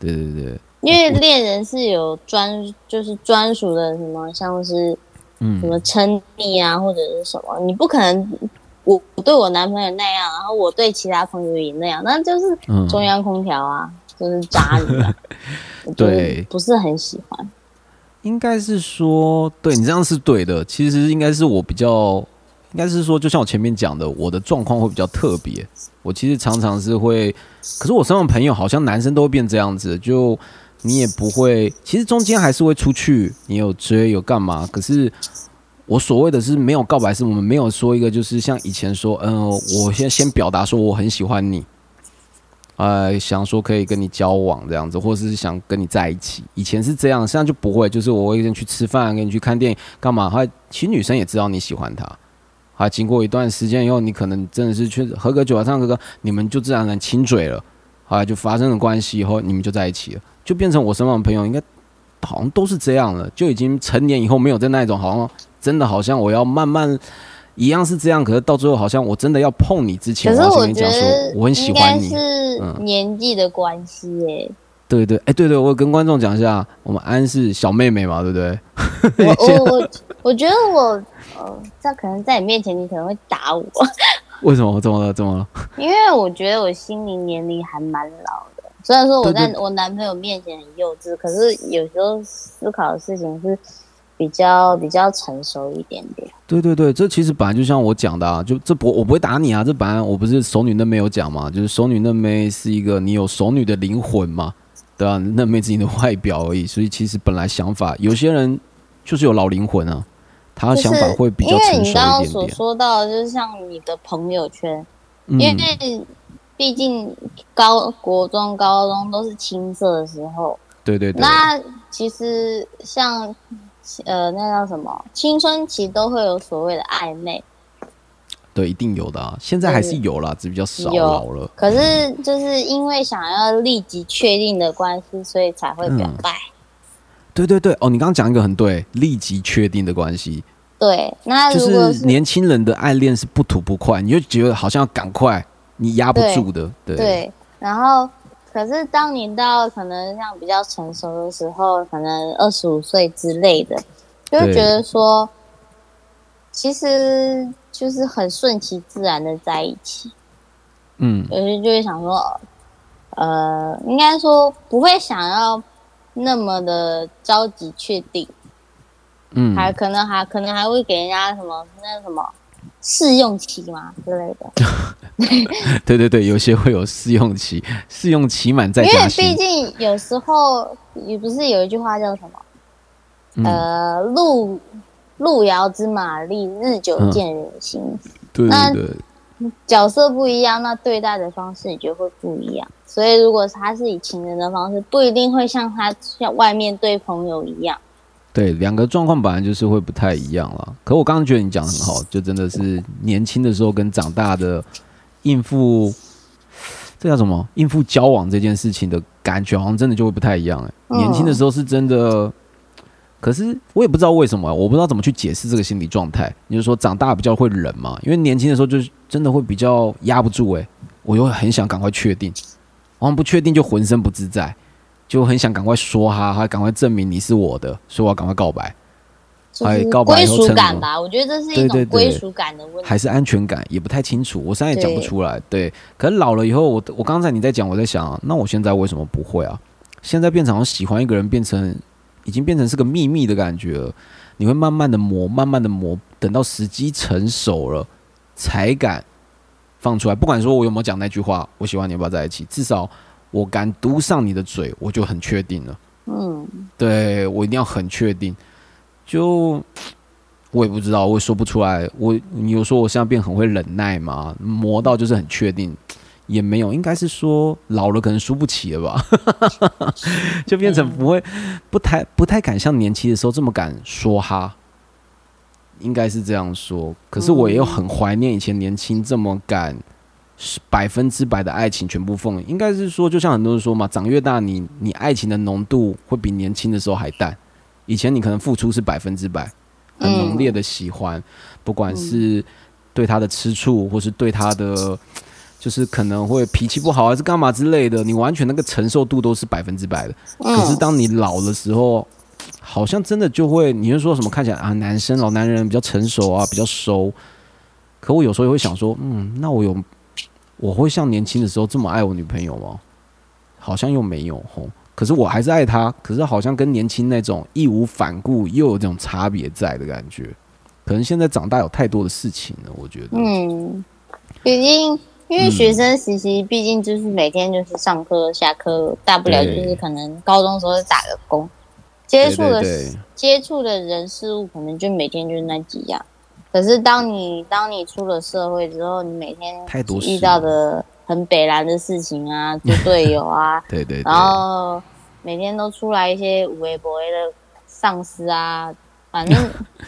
对对对，因为恋人是有专，就是专属的什么，像是嗯什么称昵啊，或者是什么，你不可能我我对我男朋友那样，然后我对其他朋友也那样，那就是嗯中央空调啊，就是渣女啊，对不是很喜欢。应该是说，对你这样是对的。其实应该是我比较，应该是说，就像我前面讲的，我的状况会比较特别。我其实常常是会，可是我身旁朋友好像男生都会变这样子，就你也不会，其实中间还是会出去，你有追有干嘛？可是我所谓的是没有告白，是我们没有说一个，就是像以前说，嗯、我先先表达说我很喜欢你，呃，想说可以跟你交往这样子，或者是想跟你在一起。以前是这样，现在就不会，就是我会跟你去吃饭，跟你去看电影，干嘛？还其实女生也知道你喜欢她。啊经过一段时间以后，你可能真的是去喝个酒啊，唱个歌，你们就自然而然亲嘴了，啊就发生了关系，以后你们就在一起了，就变成我身旁的朋友，应该好像都是这样了，就已经成年以后没有在那一种好像真的好像我要慢慢一样是这样，可是到最后好像我真的要碰你之前，可是我跟你讲说得我很喜欢你，是嗯年纪的关系耶、对对，哎、对对，我跟观众讲一下，我们安是小妹妹嘛，对不对？我 我我我觉得我呃，这可能在你面前你可能会打我，为什么？怎么了？怎么了？因为我觉得我心灵年龄还蛮老的。虽然说我在我男朋友面前很幼稚，可是有时候思考的事情是比较比较成熟一点点。对对对，这其实本来就像我讲的啊，就这不我不会打你啊，这本来我不是熟女嫩妹有讲嘛，就是熟女嫩妹是一个你有熟女的灵魂嘛，对啊，嫩妹是你的外表而已，所以其实本来想法有些人就是有老灵魂啊，他就是想法会比较因为成熟你刚刚。所说到的，就是像你的朋友圈，嗯，因为毕竟高国中、高中都是青涩的时候，对对对，那其实像呃那叫什么青春期都会有所谓的暧昧，对一定有的啊，现在还是有啦，只是比较少了。可是就是因为想要立即确定的关系，所以才会表嗯白。对对对，哦，你刚刚讲一个很对，立即确定的关系，对，那就是年轻人的爱恋是不吐不快，你就觉得好像要赶快，你压不住的。对对，然后可是当你到可能像比较成熟的时候，可能二十五岁之类的，就会觉得说，其实就是很顺其自然的在一起。嗯，有些就会想说，呃，应该说不会想要那么的着急确定，嗯，还可能还可能还会给人家什么那什么试用期嘛之类的。对对对，有些会有试用期，试用期满再因为毕。竟有时候也不是有一句话叫什么？嗯，呃，路路遥知马力，日久见人心。对那对对，角色不一样，那对待的方式也就会不一样。所以，如果他是以情人的方式，不一定会像他像外面对朋友一样。对，两个状况本来就是会不太一样了。可我刚刚觉得你讲的很好，就真的是年轻的时候跟长大的应付，这叫什么？应付交往这件事情的感觉，好像真的就会不太一样。哎、嗯年轻的时候是真的，可是我也不知道为什么，我不知道怎么去解释这个心理状态。你就说长大比较会忍嘛，因为年轻的时候就是真的会比较压不住。哎，我又很想赶快确定，好像不确定就浑身不自在。就很想赶快说哈，还赶快证明你是我的，所以我要赶快告白，归属感吧，我觉得这是一种归属感的问题。还是安全感，也不太清楚。我现在也讲不出来。对，可是老了以后，我我刚才你在讲，我在想、啊，那我现在为什么不会啊？现在变成好像喜欢一个人，变成已经变成是个秘密的感觉了。你会慢慢的磨，慢慢的磨，等到时机成熟了，才敢放出来。不管说我有没有讲那句话，我喜欢你，要不要在一起？至少我敢堵上你的嘴，我就很确定了。嗯，对我一定要很确定，就我也不知道，我也说不出来。我你有说我现在变很会忍耐吗？磨到就是很确定，也没有，应该是说老了可能输不起了吧，就变成不会不太不太敢像年轻的时候这么敢说哈，应该是这样说。可是我也有很怀念以前年轻这么敢。百分之百的爱情全部奉，应该是说，就像很多人说嘛，长越大你，你爱情的浓度会比年轻的时候还淡。以前你可能付出是百分之百，很浓烈的喜欢，不管是对他的吃醋，或是对他的，就是可能会脾气不好，还是干嘛之类的，你完全那个承受度都是百分之百的。可是当你老的时候，好像真的就会，你就说什么看起来啊，男生老男人比较成熟啊，比较熟。可我有时候也会想说，嗯，那我有我会像年轻的时候这么爱我女朋友吗？好像又没有吼。可是我还是爱她，可是好像跟年轻那种义无反顾又有这种差别在的感觉。可能现在长大有太多的事情了，我觉得。嗯，毕竟因为学生时期，毕竟就是每天就是上课、下课，大不了就是可能高中时候打个工，接触的接触的人事物，可能就每天就是那几样。可是当你当你出了社会之后，你每天遇到的很北蓝的事情啊，猪队友啊，对对对，然后每天都出来一些无微不微的上司啊，反正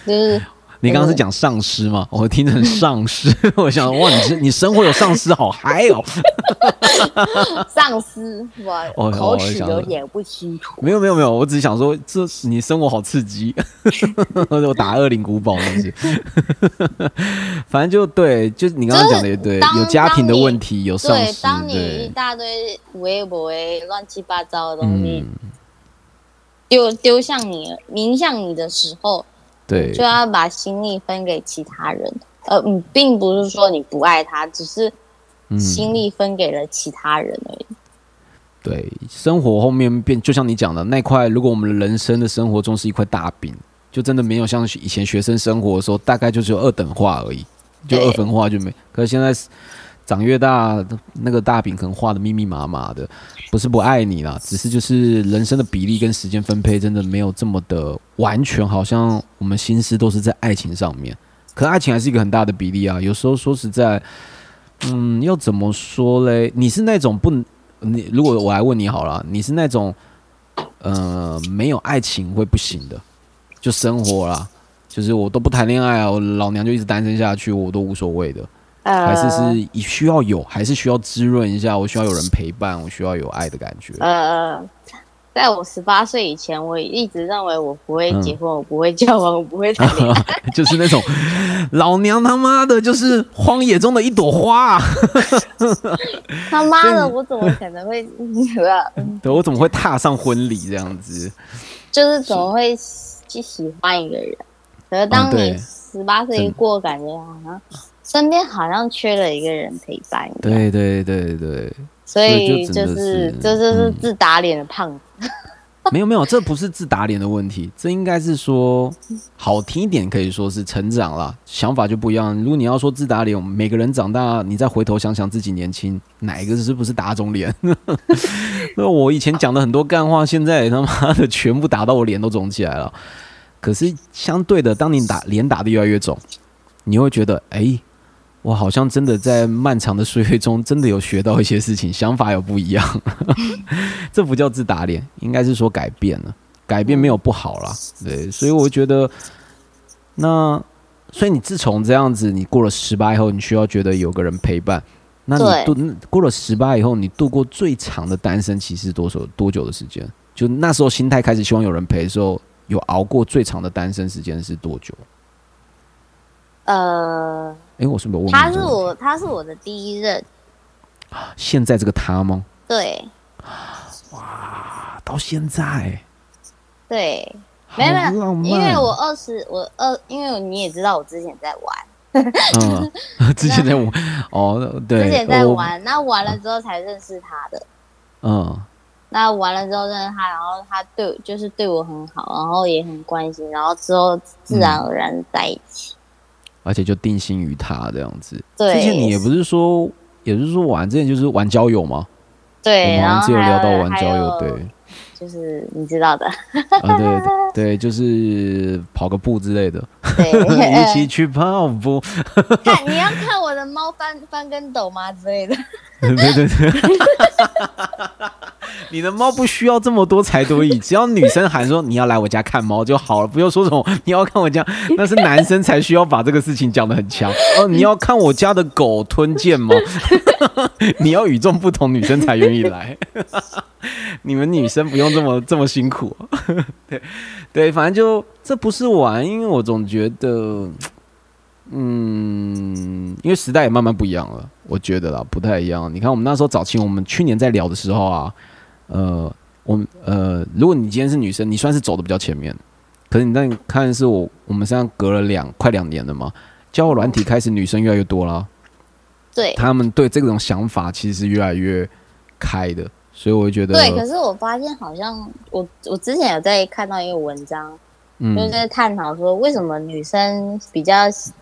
就是 你刚刚是讲丧尸吗？我听成丧尸，我想哇，你是你生活有丧尸，好嗨哦！丧尸，我哦口齿我有点不清楚。没有没有没有，我只是想说，这你生活好刺激，我打恶灵古堡是不是？反正就对，就是你刚刚讲的也对，有家庭的问题，有丧对，尸，当你一，大堆微博为乱七八糟的东西嗯，丢丢向你、迎向你的时候，对就，要把心力分给其他人。呃，嗯，并不是说你不爱他，只是嗯心力分给了其他人而已。对，生活后面变，就像你讲的那块，如果我们的人生的生活中是一块大饼，就真的没有像以前学生生活的时候，大概就只有二等化而已，就二分化就没。可是现在长越大，那个大饼可能画的密密麻麻的，不是不爱你啦，只是就是人生的比例跟时间分配真的没有这么的完全，好像我们心思都是在爱情上面。可爱情还是一个很大的比例啊，有时候说实在，嗯，要怎么说嘞？你是那种不，你如果我来问你好了，你是那种呃没有爱情会不行的，就生活啦，就是我都不谈恋爱啊，我老娘就一直单身下去，我都无所谓的。呃，还是是以需要有，还是需要滋润一下，我需要有人陪伴，我需要有爱的感觉。呃，在我十八岁以前，我一直认为我不会嗯结婚，我不会交往，我不会谈恋爱。就是那种 老娘他妈的，就是荒野中的一朵花、啊。他妈的，我怎么可能会？对我怎么会踏上婚礼这样子？就是怎么会去喜欢一个人？可是当你十八岁一过，感觉好像身边好像缺了一个人陪伴一样。对对对对，所以就是是这就是嗯自打脸的胖子。没有没有，这不是自打脸的问题，这应该是说好听一点，可以说是成长了，想法就不一样。如果你要说自打脸，每个人长大，你再回头想想自己年轻，哪一个是不是打肿脸？那我以前讲的很多干话，现在他妈的全部打到我脸都肿起来了。可是相对的，当你打脸打的越来越肿，你会觉得，哎，我好像真的在漫长的岁月中，真的有学到一些事情，想法有不一样。这不叫自打脸，应该是说改变了。改变没有不好啦，对，所以我觉得，那所以你自从这样子，你过了十八以后，你需要觉得有个人陪伴。那你度过了十八以后，你度过最长的单身期是多少多久的时间？就那时候心态开始希望有人陪的时候，有熬过最长的单身时间是多久？呃，诶，我是不是有问他是我，他是我的第一任，现在这个他吗？对哇，到现在，对，没有没有因为我二十，我二，因为你也知道我之前在玩，嗯，之前在玩 哦，对，之前在，玩，那玩了之后才认识他的。嗯，那玩了之后认识他，然后他对就是对我很好，然后也很关心，然后之后自然而然在一起。而且就定心于他这样子。对。之前你也不是说，也不是说玩，之前就是玩交友吗。对，我们只有聊到玩交友，对，就是你知道的，啊，对对对，就是跑个步之类的，对，一起去跑步。看你要看我的猫翻翻跟斗吗？之类的，对 对对，你的猫不需要这么多才多艺，只要女生喊说你要来我家看猫就好了，不用说什么你要看我家，那是男生才需要把这个事情讲得很强。哦，你要看我家的狗吞剑吗？你要与众不同，女生才愿意来。你们女生不用这么这么辛苦，对对，反正就这不是玩，因为我总觉得，嗯，因为时代也慢慢不一样了，我觉得啦，不太一样。你看我们那时候早期，我们去年在聊的时候啊，呃，我们呃，如果你今天是女生，你算是走的比较前面，可是你那看是我我们现在隔了两快两年了嘛，交友软体开始女生越来越多啦，对他们对这种想法其实是越来越开的，所以我会觉得，对。可是我发现好像我我之前有在看到一个文章，就是嗯，在探讨说为什么女生比较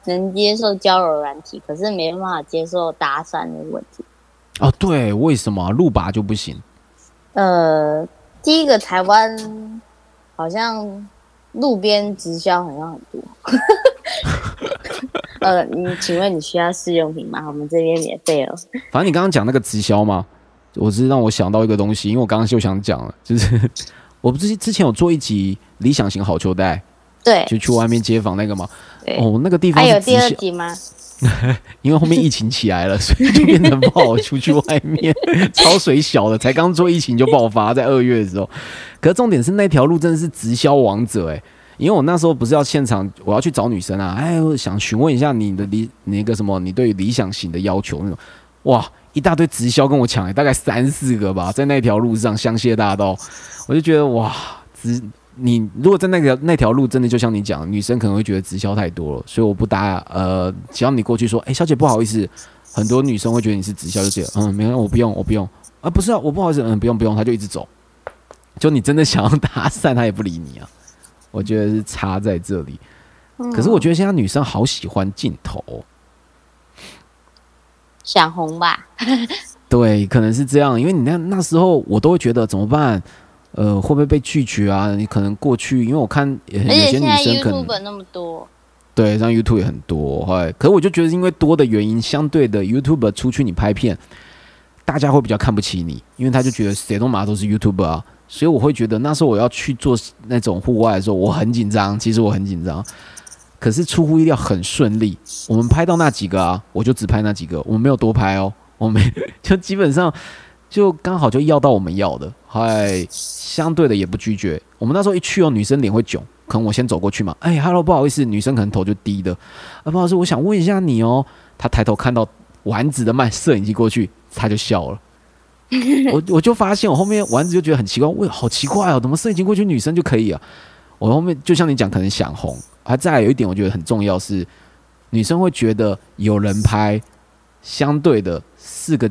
能接受交友软体，可是没办法接受搭讪的问题。哦，对，为什么啊路拔就不行？呃，第一个台湾好像路边直销好像很多。呃，你请问你需要试用品吗？我们这边免费哦。反正你刚刚讲那个直销嘛，我只是让我想到一个东西，因为我刚刚就想讲了，就是 我不是之前有做一集理想型好球带，对就去外面街访那个嘛，哦，那个地方还有第二集吗？因为后面疫情起来了，所以就变成不好出去外面，超水小的，才刚做疫情就爆发，在二月的时候。可是重点是那条路真的是直销王者哎、因为我那时候不是要现场，我要去找女生啊，哎，我想询问一下你的理那个什么，你对理想型的要求那种，哇，一大堆直销跟我抢、欸，大概三四个吧，在那条路上香榭大道，我就觉得哇，直你如果在那条那条路真的就像你讲，女生可能会觉得直销太多了，所以我不搭。呃，只要你过去说，哎、小姐不好意思，很多女生会觉得你是直销，就觉得嗯，没有，我不用，我不用啊，不是啊，我不好意思，嗯，不用不用，他就一直走。就你真的想要搭讪，他也不理你啊。我觉得是差在这里。可是我觉得现在女生好喜欢镜头哦、想红吧？对，可能是这样，因为你那那时候我都会觉得怎么办？呃，会不会被拒绝啊？你可能过去，因为我看呃有些女生可能 YouTube 那么多，对，像 YouTube 也很多，哎，可是我就觉得因为多的原因，相对的 YouTube 出去你拍片，大家会比较看不起你，因为他就觉得谁都马都是 YouTube 啊，所以我会觉得那时候我要去做那种户外的时候，我很紧张，其实我很紧张，可是出乎意料很顺利，我们拍到那几个啊，我就只拍那几个，我们没有多拍哦，我们 就基本上就刚好就要到我们要的，还相对的也不拒绝。我们那时候一去哦，女生脸会囧，可能我先走过去嘛，哎，hello，不好意思，女生可能头就低的，啊，不好意思，我想问一下你哦。她抬头看到丸子的慢摄影机过去，她就笑了。我 我就发现我后面丸子就觉得很奇怪，喂，好奇怪哦，怎么摄影机过去女生就可以啊？我后面就像你讲，可能想红，还再来有一点我觉得很重要是，女生会觉得有人拍，相对的四个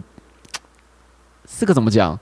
是个怎么讲？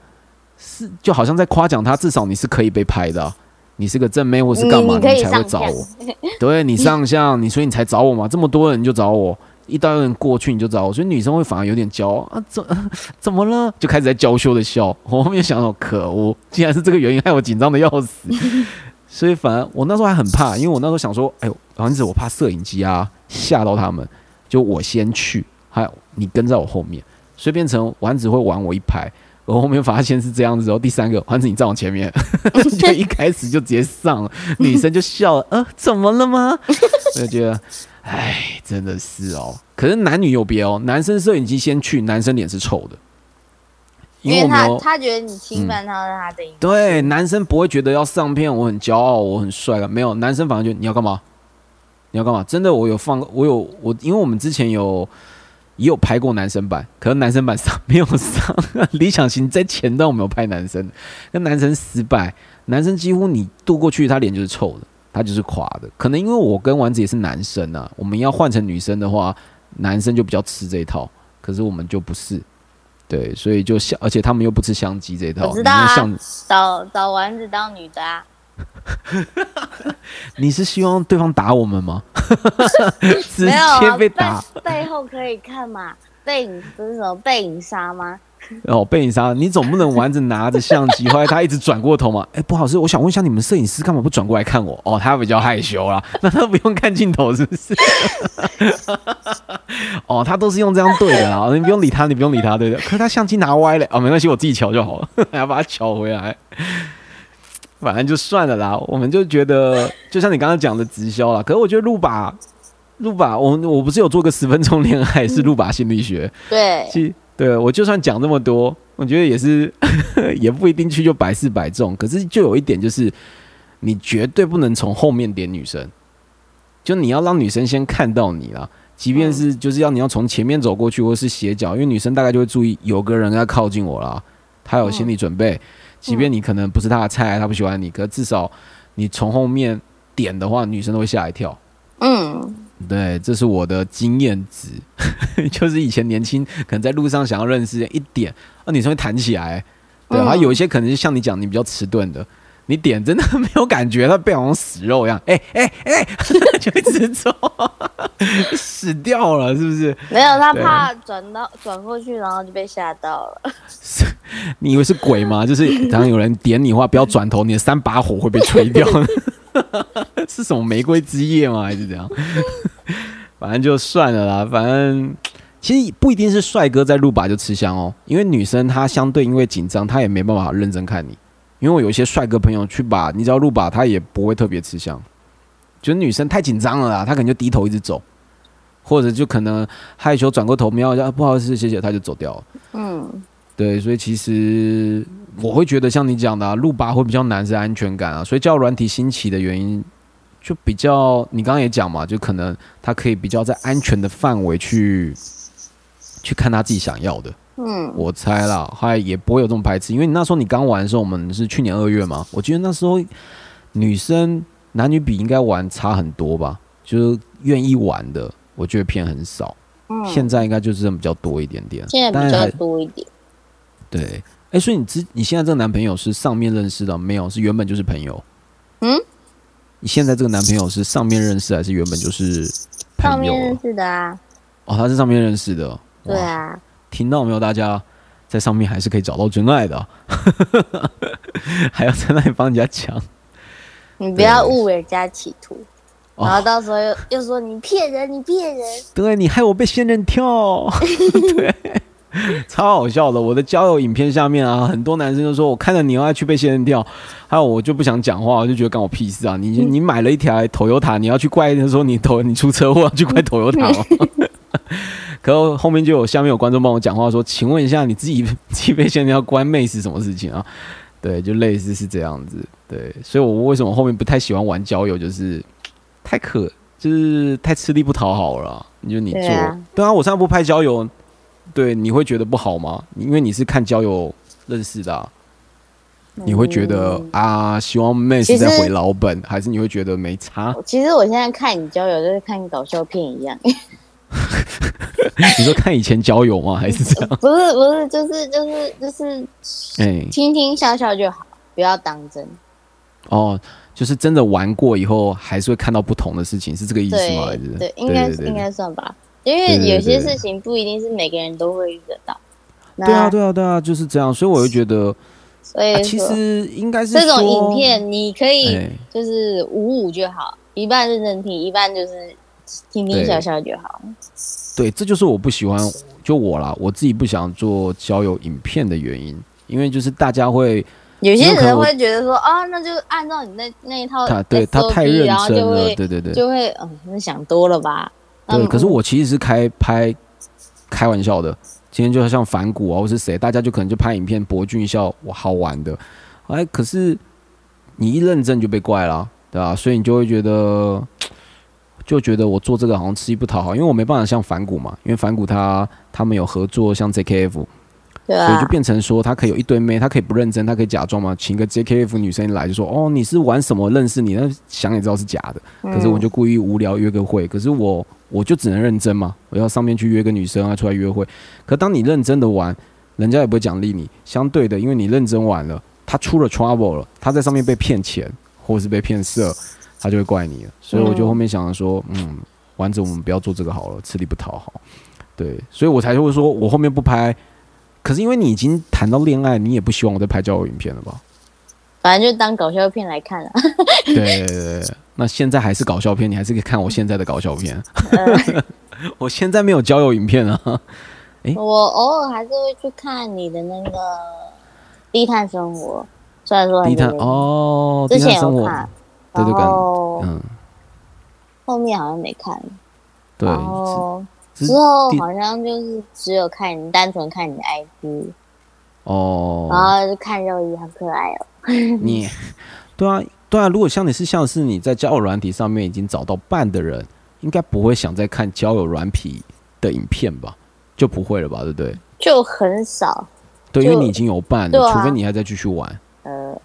是就好像在夸奖他，至少你是可以被拍的啊、你是个正妹或是干嘛，你才会找我。对你上相，你所以你才找我嘛，这么多人就找我，一到有人过去你就找我，所以女生会反而有点骄傲啊，怎 怎么了？就开始在娇羞的笑。我后面想到，可恶，竟然是这个原因，害我紧张的要死。所以反而我那时候还很怕，因为我那时候想说，哎呦，丸子，我怕摄影机啊吓到他们，就我先去，还有你跟在我后面，所以变成丸子会玩我一排。我后面发现是这样子之后，第三个丸子你站我前面，就一开始就直接上了，女生就笑了，呃，怎么了吗？我就觉得，哎，真的是哦。可是男女有别哦，男生摄影机先去，男生脸是臭的，因因为他他觉得你侵犯他的他的隐私。对，男生不会觉得要上片，我很骄傲，我很帅了。没有，男生反而觉得你要干嘛？你要干嘛？真的，我有放，我有我，因为我们之前有也有拍过男生版，可是男生版上没有上。理想型在前段我没有拍男生，跟男生失败，男生几乎你渡过去，他脸就是臭的，他就是垮的。可能因为我跟丸子也是男生啊，我们要换成女生的话，男生就比较吃这一套，可是我们就不是。对，所以就香，而且他们又不吃香鸡这一套，我知道啊找找丸子当女的啊，你是希望对方打我们吗？直接啊，被打背背后可以看嘛，背影不是什么背影杀吗？哦，背影杀，你总不能玩着拿着相机，后来他一直转过头嘛？哎，不好意思，我想问一下，你们摄影师干嘛不转过来看我？哦，他比较害羞啦，那他不用看镜头是不是？哦，他都是用这样对的啦，你不用理他，你不用理他，对的。可是他相机拿歪了，哦，没关系，我自己瞧就好了，还要把它瞧回来。反正就算了啦，我们就觉得，就像你刚刚讲的直销啦。可是我觉得路把路把，我我不是有做个十分钟恋爱，是路把心理学。对，其实对我就算讲这么多，我觉得也是 也不一定去就百试百中。可是就有一点就是，你绝对不能从后面点女生，就你要让女生先看到你啦。即便是就是要你要从前面走过去，或是斜角，因为女生大概就会注意有个人要靠近我啦，她有心理准备。即便你可能不是他的菜，他不喜欢你，可至少你从后面点的话，女生都会吓一跳。嗯，对，这是我的经验值，就是以前年轻，可能在路上想要认识一点，啊，女生会弹起来。对，嗯还、有一些可能就像你讲，你比较迟钝的，你点真的没有感觉，它背好像死肉一样，哎哎哎，就一直走，死掉了，是不是？没有，他怕转到转过去，然后就被吓到了。你以为是鬼吗？就是当有人点你的话，不要转头，你的三把火会被吹掉。是什么玫瑰之夜吗？还是怎样？反正就算了啦。反正其实不一定是帅哥在路把就吃香哦，因为女生她相对因为紧张，她也没办法认真看你。因为我有一些帅哥朋友去把，你只要路把，他也不会特别吃香。就是女生太紧张了啦，她可能就低头一直走，或者就可能害羞转过头瞄一下，啊不好意思，谢谢，他就走掉了。嗯，对，所以其实我会觉得像你讲的、啊，路把会比较难是安全感啊，所以叫软体兴起的原因，就比较你刚刚也讲嘛，就可能他可以比较在安全的范围去去看他自己想要的，嗯，我猜啦，还也不会有这么排斥，因为你那时候你刚玩的时候，我们是去年二月嘛，我记得那时候女生男女比应该玩差很多吧，就是愿意玩的，我觉得偏很少，嗯现在应该就是比较多一点点，现在比较多一点。对，哎，所以你之你现在这个男朋友是上面认识的，没有？是原本就是朋友？嗯，你现在这个男朋友是上面认识还是原本就是上朋友了面认？识的啊，哦，他是上面认识的。对啊，听到没有？大家在上面还是可以找到真爱的啊、还要在那里帮人家抢。你不要误人家企图，哦然后到时候又又说你骗人，你骗人。对你害我被仙人跳，对，超好笑的。我的交友影片下面啊，很多男生就说我看了你要去被仙人跳，还有我就不想讲话，我就觉得干我屁事啊！你你买了一条 Toyota，你要去怪说你头你出车祸要去怪 Toyota 吗？可后面就有下面有观众帮我讲话说，请问一下你自己 自己被仙人跳关妹是什么事情啊？对，就类似是这样子。对，所以我为什么后面不太喜欢玩交友，就是太可，就是太吃力不讨好了啊。你就你做，对啊我上次不拍交友，对，你会觉得不好吗？因为你是看交友认识的、啊，你会觉得、嗯啊，希望妹是在回老本，还是你会觉得没差？其实我现在看你交友，就是看搞笑片一样。你说看以前交友吗？还是这样？不是不是，就是就是就是哎、听听笑笑就好，不要当真。哦，就是真的玩过以后，还是会看到不同的事情，是这个意思吗？还是对对，应该是对对应该算吧，因为对对有些对事情不一定是每个人都会遇得到。对啊，对啊，对啊，就是这样。所以我就觉得，所以啊、其说实应该是这种说影片你可以哎就是五五就好，一半认真听，一半就是听听对笑笑就好。对，这就是我不喜欢，就我啦，我自己不想做交友影片的原因，因为就是大家会有些人会觉得说啊，那就按照你那那一套他对他太认真了，对对对就会嗯，那想多了吧？对。嗯可是我其实是开拍开玩笑的，今天就像反骨啊，或是谁，大家就可能就拍影片博君一笑，我好玩的。哎，可是你一认真就被怪了，对吧、所以你就会觉得，就觉得我做这个好像吃力不讨好，因为我没办法像反骨嘛，因为反骨他他们有合作，像 JKF，对啊所以就，变成说，他可以有一堆妹，他可以不认真，他可以假装嘛，请个 JKF 女生来就说，哦，你是玩什么认识你？那想也知道是假的。可是我就故意无聊约个会，可是我我就只能认真嘛，我要上面去约个女生啊，出来约会。可当你认真的玩，人家也不会奖励你。相对的，因为你认真玩了，他出了 trouble 了，他在上面被骗钱或是被骗色，他就会怪你了。所以我就后面想着说，嗯，丸子我们不要做这个好了，吃力不讨好。对，所以我才会说我后面不拍。可是因为你已经谈到恋爱，你也不希望我再拍交友影片了吧？反正就当搞笑片来看啊。对对对对，那现在还是搞笑片，你还是可以看我现在的搞笑片。我现在没有交友影片啊。诶我偶尔还是会去看你的那个低碳生活，虽然说很低碳哦，之前低碳生活，有看，对对然后嗯，后面好像没看，对，之后好像就是只有看你单纯看你的 IG，然，后就看肉衣，好可爱哦。你对啊对啊，如果像你是像是你在交友软体上面已经找到伴的人，应该不会想再看交友软体的影片吧？就不会了吧？对不对？就很少，对，因为你已经有伴了，除非你还在继续玩。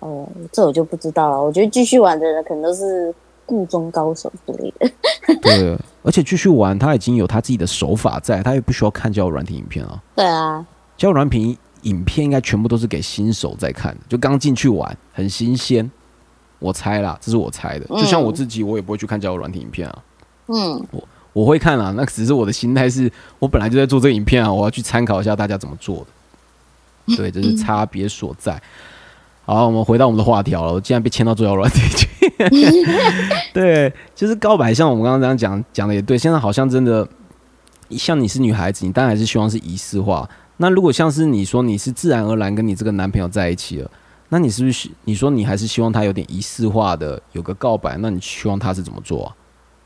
呃哦，这我就不知道了。我觉得继续玩的人可能都是故中高手之类的。对，而且继续玩，他已经有他自己的手法在，他也不需要看交友软体影片啊。对啊，交友软体影片应该全部都是给新手在看的，就刚进去玩，很新鲜。我猜啦，这是我猜的。就像我自己，我也不会去看交友软体影片啊，嗯，我我会看啊，那只是我的心态是，我本来就在做这个影片啊，我要去参考一下大家怎么做的。对，这是 差别所在。好，我们回到我们的话题了，我竟然被牵到交友软体去。对，就是告白，像我们刚刚这样讲讲的也对。现在好像真的，像你是女孩子，你当然还是希望是仪式化。那如果像是你说你是自然而然跟你这个男朋友在一起了，那你是不是你说你还是希望他有点仪式化的有个告白？那你希望他是怎么做？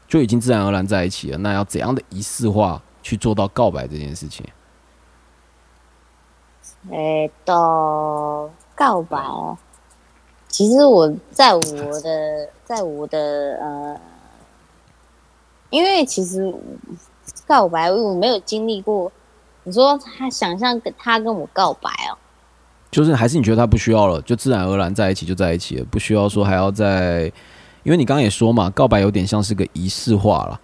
就已经自然而然在一起了，那要怎样的仪式化去做到告白这件事情？诶、到告白哦。其实我在我的，在我的呃，因为其实告白我没有经历过。你说他想象跟他跟我告白哦，就是还是你觉得他不需要了，就自然而然在一起就在一起了，不需要说还要再，因为你刚刚也说嘛，告白有点像是个仪式化了，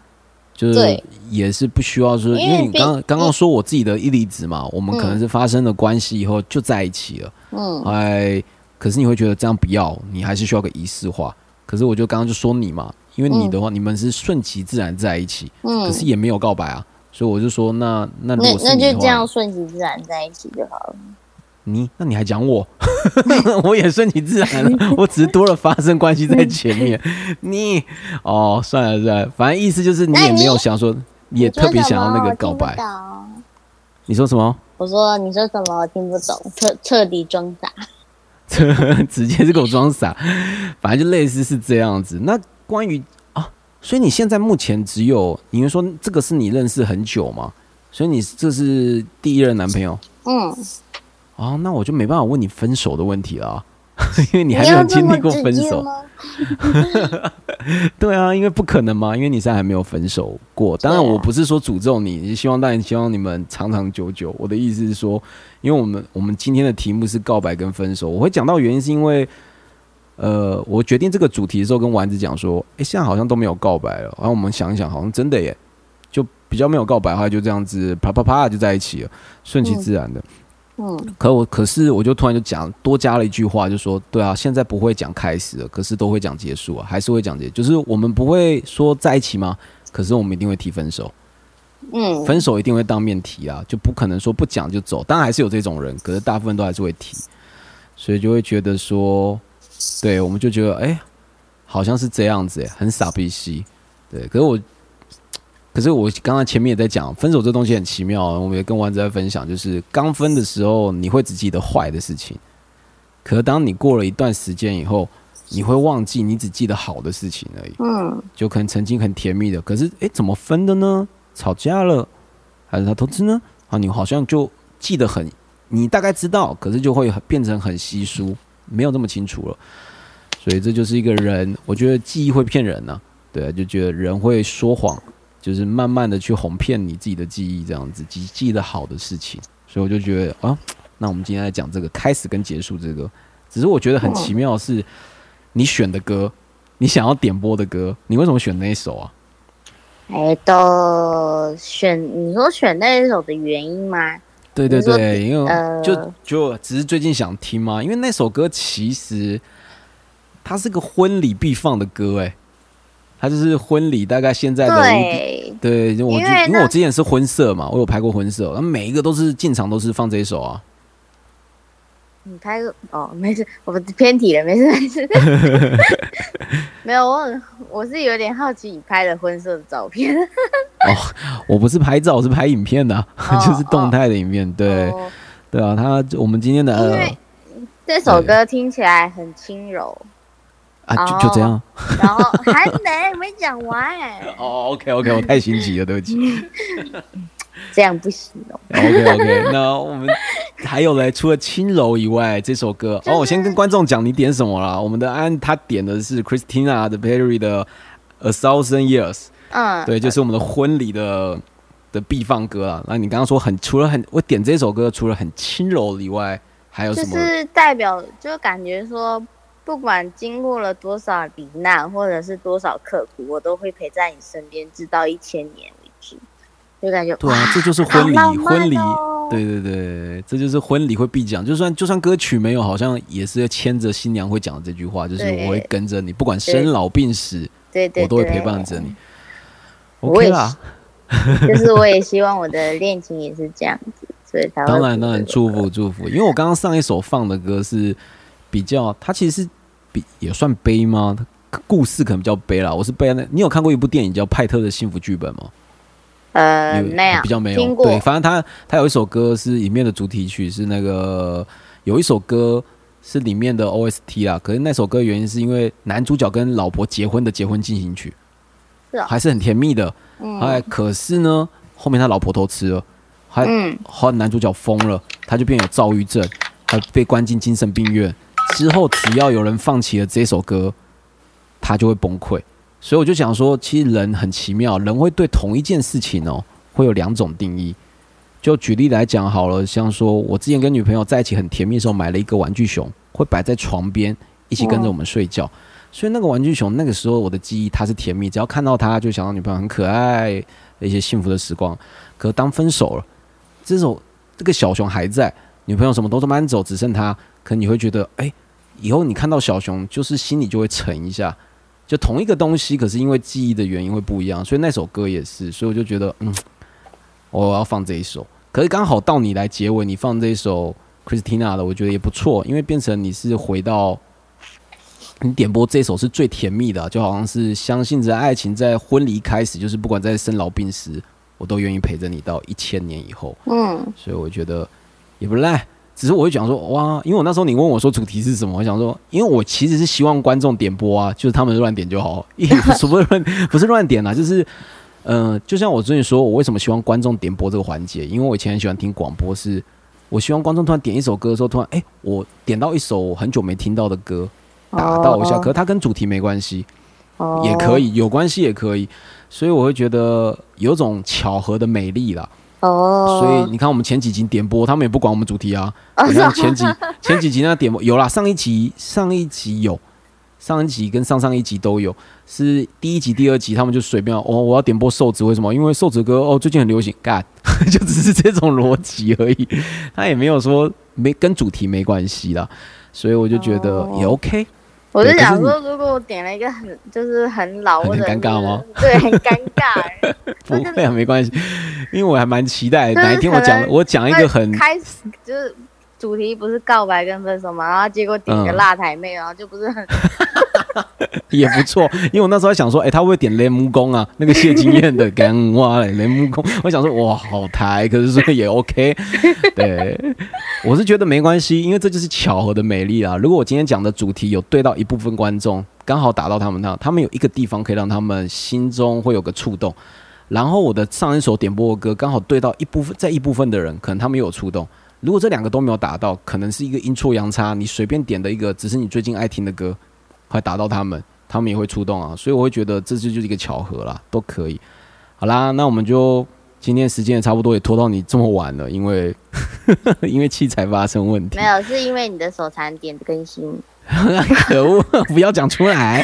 就是也是不需要说，因为你刚刚刚说我自己的一例子嘛，我们可能嗯是发生了关系以后就在一起了，嗯，哎，可是你会觉得这样不要，你还是需要个仪式化。可是我就刚刚就说你嘛，因为你的话，你们是顺其自然在一起，嗯。可是也没有告白啊，所以我就说那那如那那就这样顺其自然在一起就好了。你那你还讲我，我也顺其自然了，我只是多了发生关系在前面。你哦，算了算了，反正意思就是你也没有想说，也特别想要那个告白。你说什么我说你说什么我听不懂，彻彻底装傻。直接是给我装傻，反正就类似是这样子。那关于啊，所以你现在目前只有，你是说这个是你认识很久吗？所以你这是第一任男朋友嗯，哦，那我就没办法问你分手的问题了啊，因为你还没有经历过分手。吗？对啊，因为不可能嘛，因为你现在还没有分手过。当然，我不是说诅咒你，希望当然希望你们长长久久。我的意思是说，因为我们我们今天的题目是告白跟分手，我会讲到原因是因为，呃，我决定这个主题的时候跟丸子讲说，诶，现在好像都没有告白了，然后我们想一想，好像真的耶，就比较没有告白的话，就这样子啪啪啪就在一起了，顺其自然的。嗯可我可是我就突然就讲多加了一句话，就说对啊，现在不会讲开始了，可是都会讲结束啊，还是会讲结，就是我们不会说在一起吗？可是我们一定会提分手，嗯，分手一定会当面提啊，就不可能说不讲就走。当然还是有这种人，可是大部分都还是会提，所以就会觉得说，对，我们就觉得哎、好像是这样子、哎，很傻逼兮。对，可是我，可是我刚刚前面也在讲，分手这东西很奇妙啊，我们也跟丸子在分享，就是刚分的时候你会只记得坏的事情，可是当你过了一段时间以后，你会忘记你只记得好的事情而已。嗯就可能曾经很甜蜜的，可是诶，怎么分的呢？吵架了，还是他投资呢？啊，你好像就记得很，你大概知道，可是就会变成很稀疏，没有那么清楚了。所以这就是一个人，我觉得记忆会骗人呢、对啊，就觉得人会说谎，就是慢慢的去哄骗你自己的记忆，这样子记记得好的事情。所以我就觉得啊，那我们今天来讲这个开始跟结束这个，只是我觉得很奇妙的是，你选的歌，你想要点播的歌，你为什么选那一首啊？哎，都选你说选那一首的原因吗？对对对，因为呃就就只是最近想听嘛，因为那首歌其实它是个婚礼必放的歌，哎，它就是婚礼大概现在的五对，对，我就因为我之前是婚摄嘛，我有拍过婚摄，那每一个都是进场都是放这一首啊。你拍个哦，没事，我们偏题了，没事没事。没有，我很我是有点好奇你拍的婚摄的照片。哦我不是拍照，我是拍影片的啊、哦 就是动态的影片。对、哦对啊，他我们今天的呃因为这首歌听起来很轻柔，啊就就这样。然后还没没讲完，哦，OK OK，我太心急了，对不起。这样不行哦。OK OK，那我们还有嘞，除了轻柔以外，这首歌就是哦，我先跟观众讲你点什么啦。我们的安他点的是 Christina 的 Perry 的 A Thousand Years，嗯，对，就是我们的婚礼的的必放歌啊。那你刚刚说很除了很我点这首歌，除了很轻柔以外，还有什么？就是代表，就感觉说，不管经过了多少罹难，或者是多少刻苦，我都会陪在你身边，直到一千年为止。就感觉对啊，这就是婚礼婚礼哦对对对，这就是婚礼会必讲，就算就算歌曲没有，好像也是牵着新娘会讲的这句话，就是我会跟着你，不管生老病死，对对，我都会陪伴着你。。我也啦，就是我也希望我的恋情也是这样子，所以当然当然祝福祝福，因为我刚刚上一首放的歌是比较，它其实是比也算悲吗？它故事可能比较悲啦。我是悲那，你有看过一部电影叫《派特的幸福剧本》吗？呃有没有比较没有对，反正他他有一首歌是里面的主题曲是那个有一首歌是里面的 OST 啦，可是那首歌原因是因为男主角跟老婆结婚的结婚进行曲，是哦还是很甜蜜的。哎，嗯可是呢，后面他老婆偷吃了，还嗯后来男主角疯了，他就变有躁郁症，他被关进精神病院。之后只要有人放弃了这首歌，他就会崩溃。所以我就想说，其实人很奇妙，人会对同一件事情哦，会有两种定义。就举例来讲好了，像说我之前跟女朋友在一起很甜蜜的时候，买了一个玩具熊，会摆在床边，一起跟着我们睡觉。所以那个玩具熊，那个时候我的记忆它是甜蜜，只要看到它就想到女朋友很可爱，一些幸福的时光。可当分手了，这时候这个小熊还在，女朋友什么都都搬走，只剩它，可能你会觉得，哎、以后你看到小熊，就是心里就会沉一下。就同一个东西，可是因为记忆的原因会不一样，所以那首歌也是，所以我就觉得，嗯，我要放这一首。可是刚好到你来结尾，你放这一首 Christina 的，我觉得也不错，因为变成你是回到你点播这首是最甜蜜的啊、就好像是相信着爱情在婚礼开始，就是不管在生老病死，我都愿意陪着你到一千年以后。嗯所以我觉得也不赖。只是我会讲说，哇，因为我那时候你问我说主题是什么，我想说，因为我其实是希望观众点播啊，就是他们乱点就好，也不是乱 不是乱点啦，就是，呃，就像我之前说，我为什么希望观众点播这个环节，因为我以前很喜欢听广播是，我希望观众突然点一首歌的时候，突然哎、我点到一首我很久没听到的歌，打到一下，哦可是它跟主题没关系，哦也可以有关系也可以，所以我会觉得有种巧合的美丽啦。哦，所以你看，我们前几集点播，他们也不管我们主题啊。哦你看前几前几集那点播有啦，上一集上一集有上一集跟上上一集都有，是第一集、第二集他们就随便哦，我要点播瘦子，为什么？因为瘦子哥哦最近很流行，干 就只是这种逻辑而已，他也没有说没跟主题没关系啦，所以我就觉得也 OK。我就想说，如果我点了一个很就是很老很或者尴尬吗？对，很尴尬。不会啊，没关系，因为我还蛮期待就是哪一天我讲我讲一个很开始就是主题不是告白跟分手嘛，然后结果点个嗯辣台妹，然后就不是很 也不错，因为我那时候还想说，哎、他会不会点雷木工啊？那个谢金燕的 干哇嘞，雷木工，我想说哇，好台，可是说也 OK，对，我是觉得没关系，因为这就是巧合的美丽啊。如果我今天讲的主题有对到一部分观众，刚好打到他们那，他们有一个地方可以让他们心中会有个触动，然后我的上一首点播的歌刚好对到一部分，在一部分的人，可能他们有触动。如果这两个都没有打到，可能是一个阴错阳差，你随便点的一个，只是你最近爱听的歌，快打到他们，他们也会出动啊，所以我会觉得这就就是一个巧合啦，都可以。好啦，那我们就今天时间也差不多，也拖到你这么晚了，因为 因为器材发生问题没，有，是因为你的手残点更新。可恶，不要讲出来，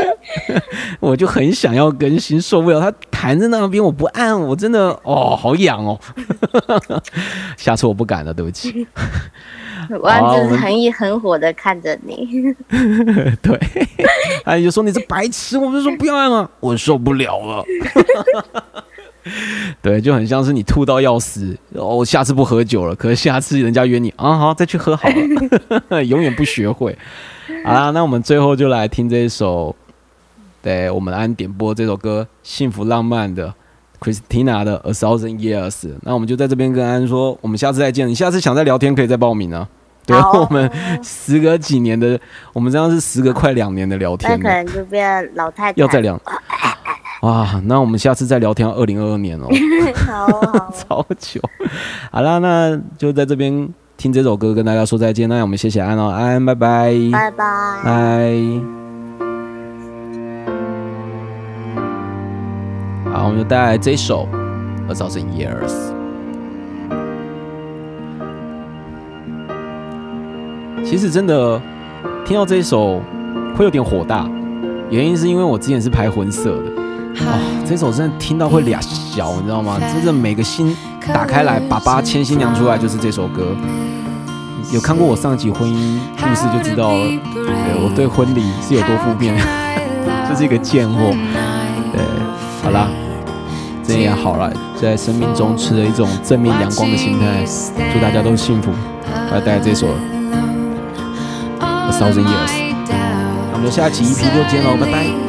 我就很想要更新，受不了他弹在那边，我不按，我真的哦，好痒哦，下次我不敢了，对不起。我就是很很火的看着你，对，哎就说你是白痴，我就说不要按吗，我受不了了。对，就很像是你吐到要死，哦，下次不喝酒了，可是下次人家约你啊，好再去喝好了，永远不学会。好啦，那我们最后就来听这一首，对我们安点播这首歌，幸福浪漫的 Christina 的 A Thousand Years。那我们就在这边跟安说，我们下次再见。你下次想再聊天可以再报名啊。对，好我们时隔几年的，我们这样是时隔快两年的聊天那，可能就变老太太。要再聊。哇，那我们下次再聊天，二零二二年哦，好好，超久。好啦，那就在这边听这首歌，跟大家说再见。那我们谢谢安哦，安，拜拜，拜拜。拜。好，我们就带来这一首《A Thousand Years》。其实真的听到这一首会有点火大，原因是因为我之前是拍婚色的，哦，这首真的听到会俩小，你知道吗？真的每个心打开来，爸爸牵新娘出来就是这首歌。有看过我上集婚姻故事就知道了，对我对婚礼是有多负面，就是一个贱货。对，好啦，这样也好了，在生命中持着一种正面阳光的心态，祝大家都幸福。来带来这首《A Thousand Years》，那我们就下期 EP 就见喽，拜拜。